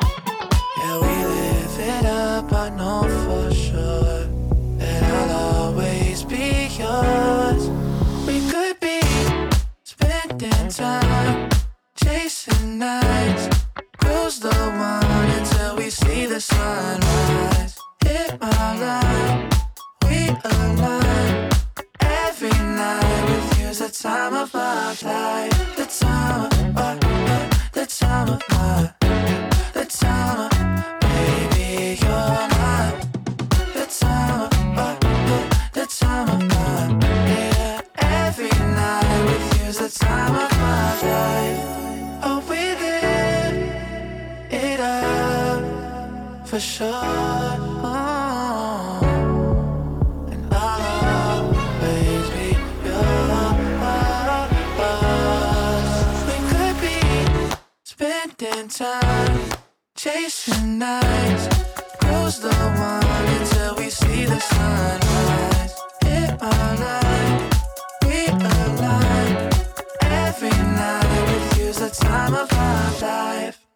Yeah, we live it up, I know for sure. yours. We could be spending time chasing nights. cruise the wine until we see the sunrise. Hit my line, we align. Every night with is the time of our life, the time of our, the time of our, the time of life. Oh, we live it up for sure. Oh. And I'll always be yours. We could be spending time chasing nights. The until we see the sunrise. Hit my line, time of our life.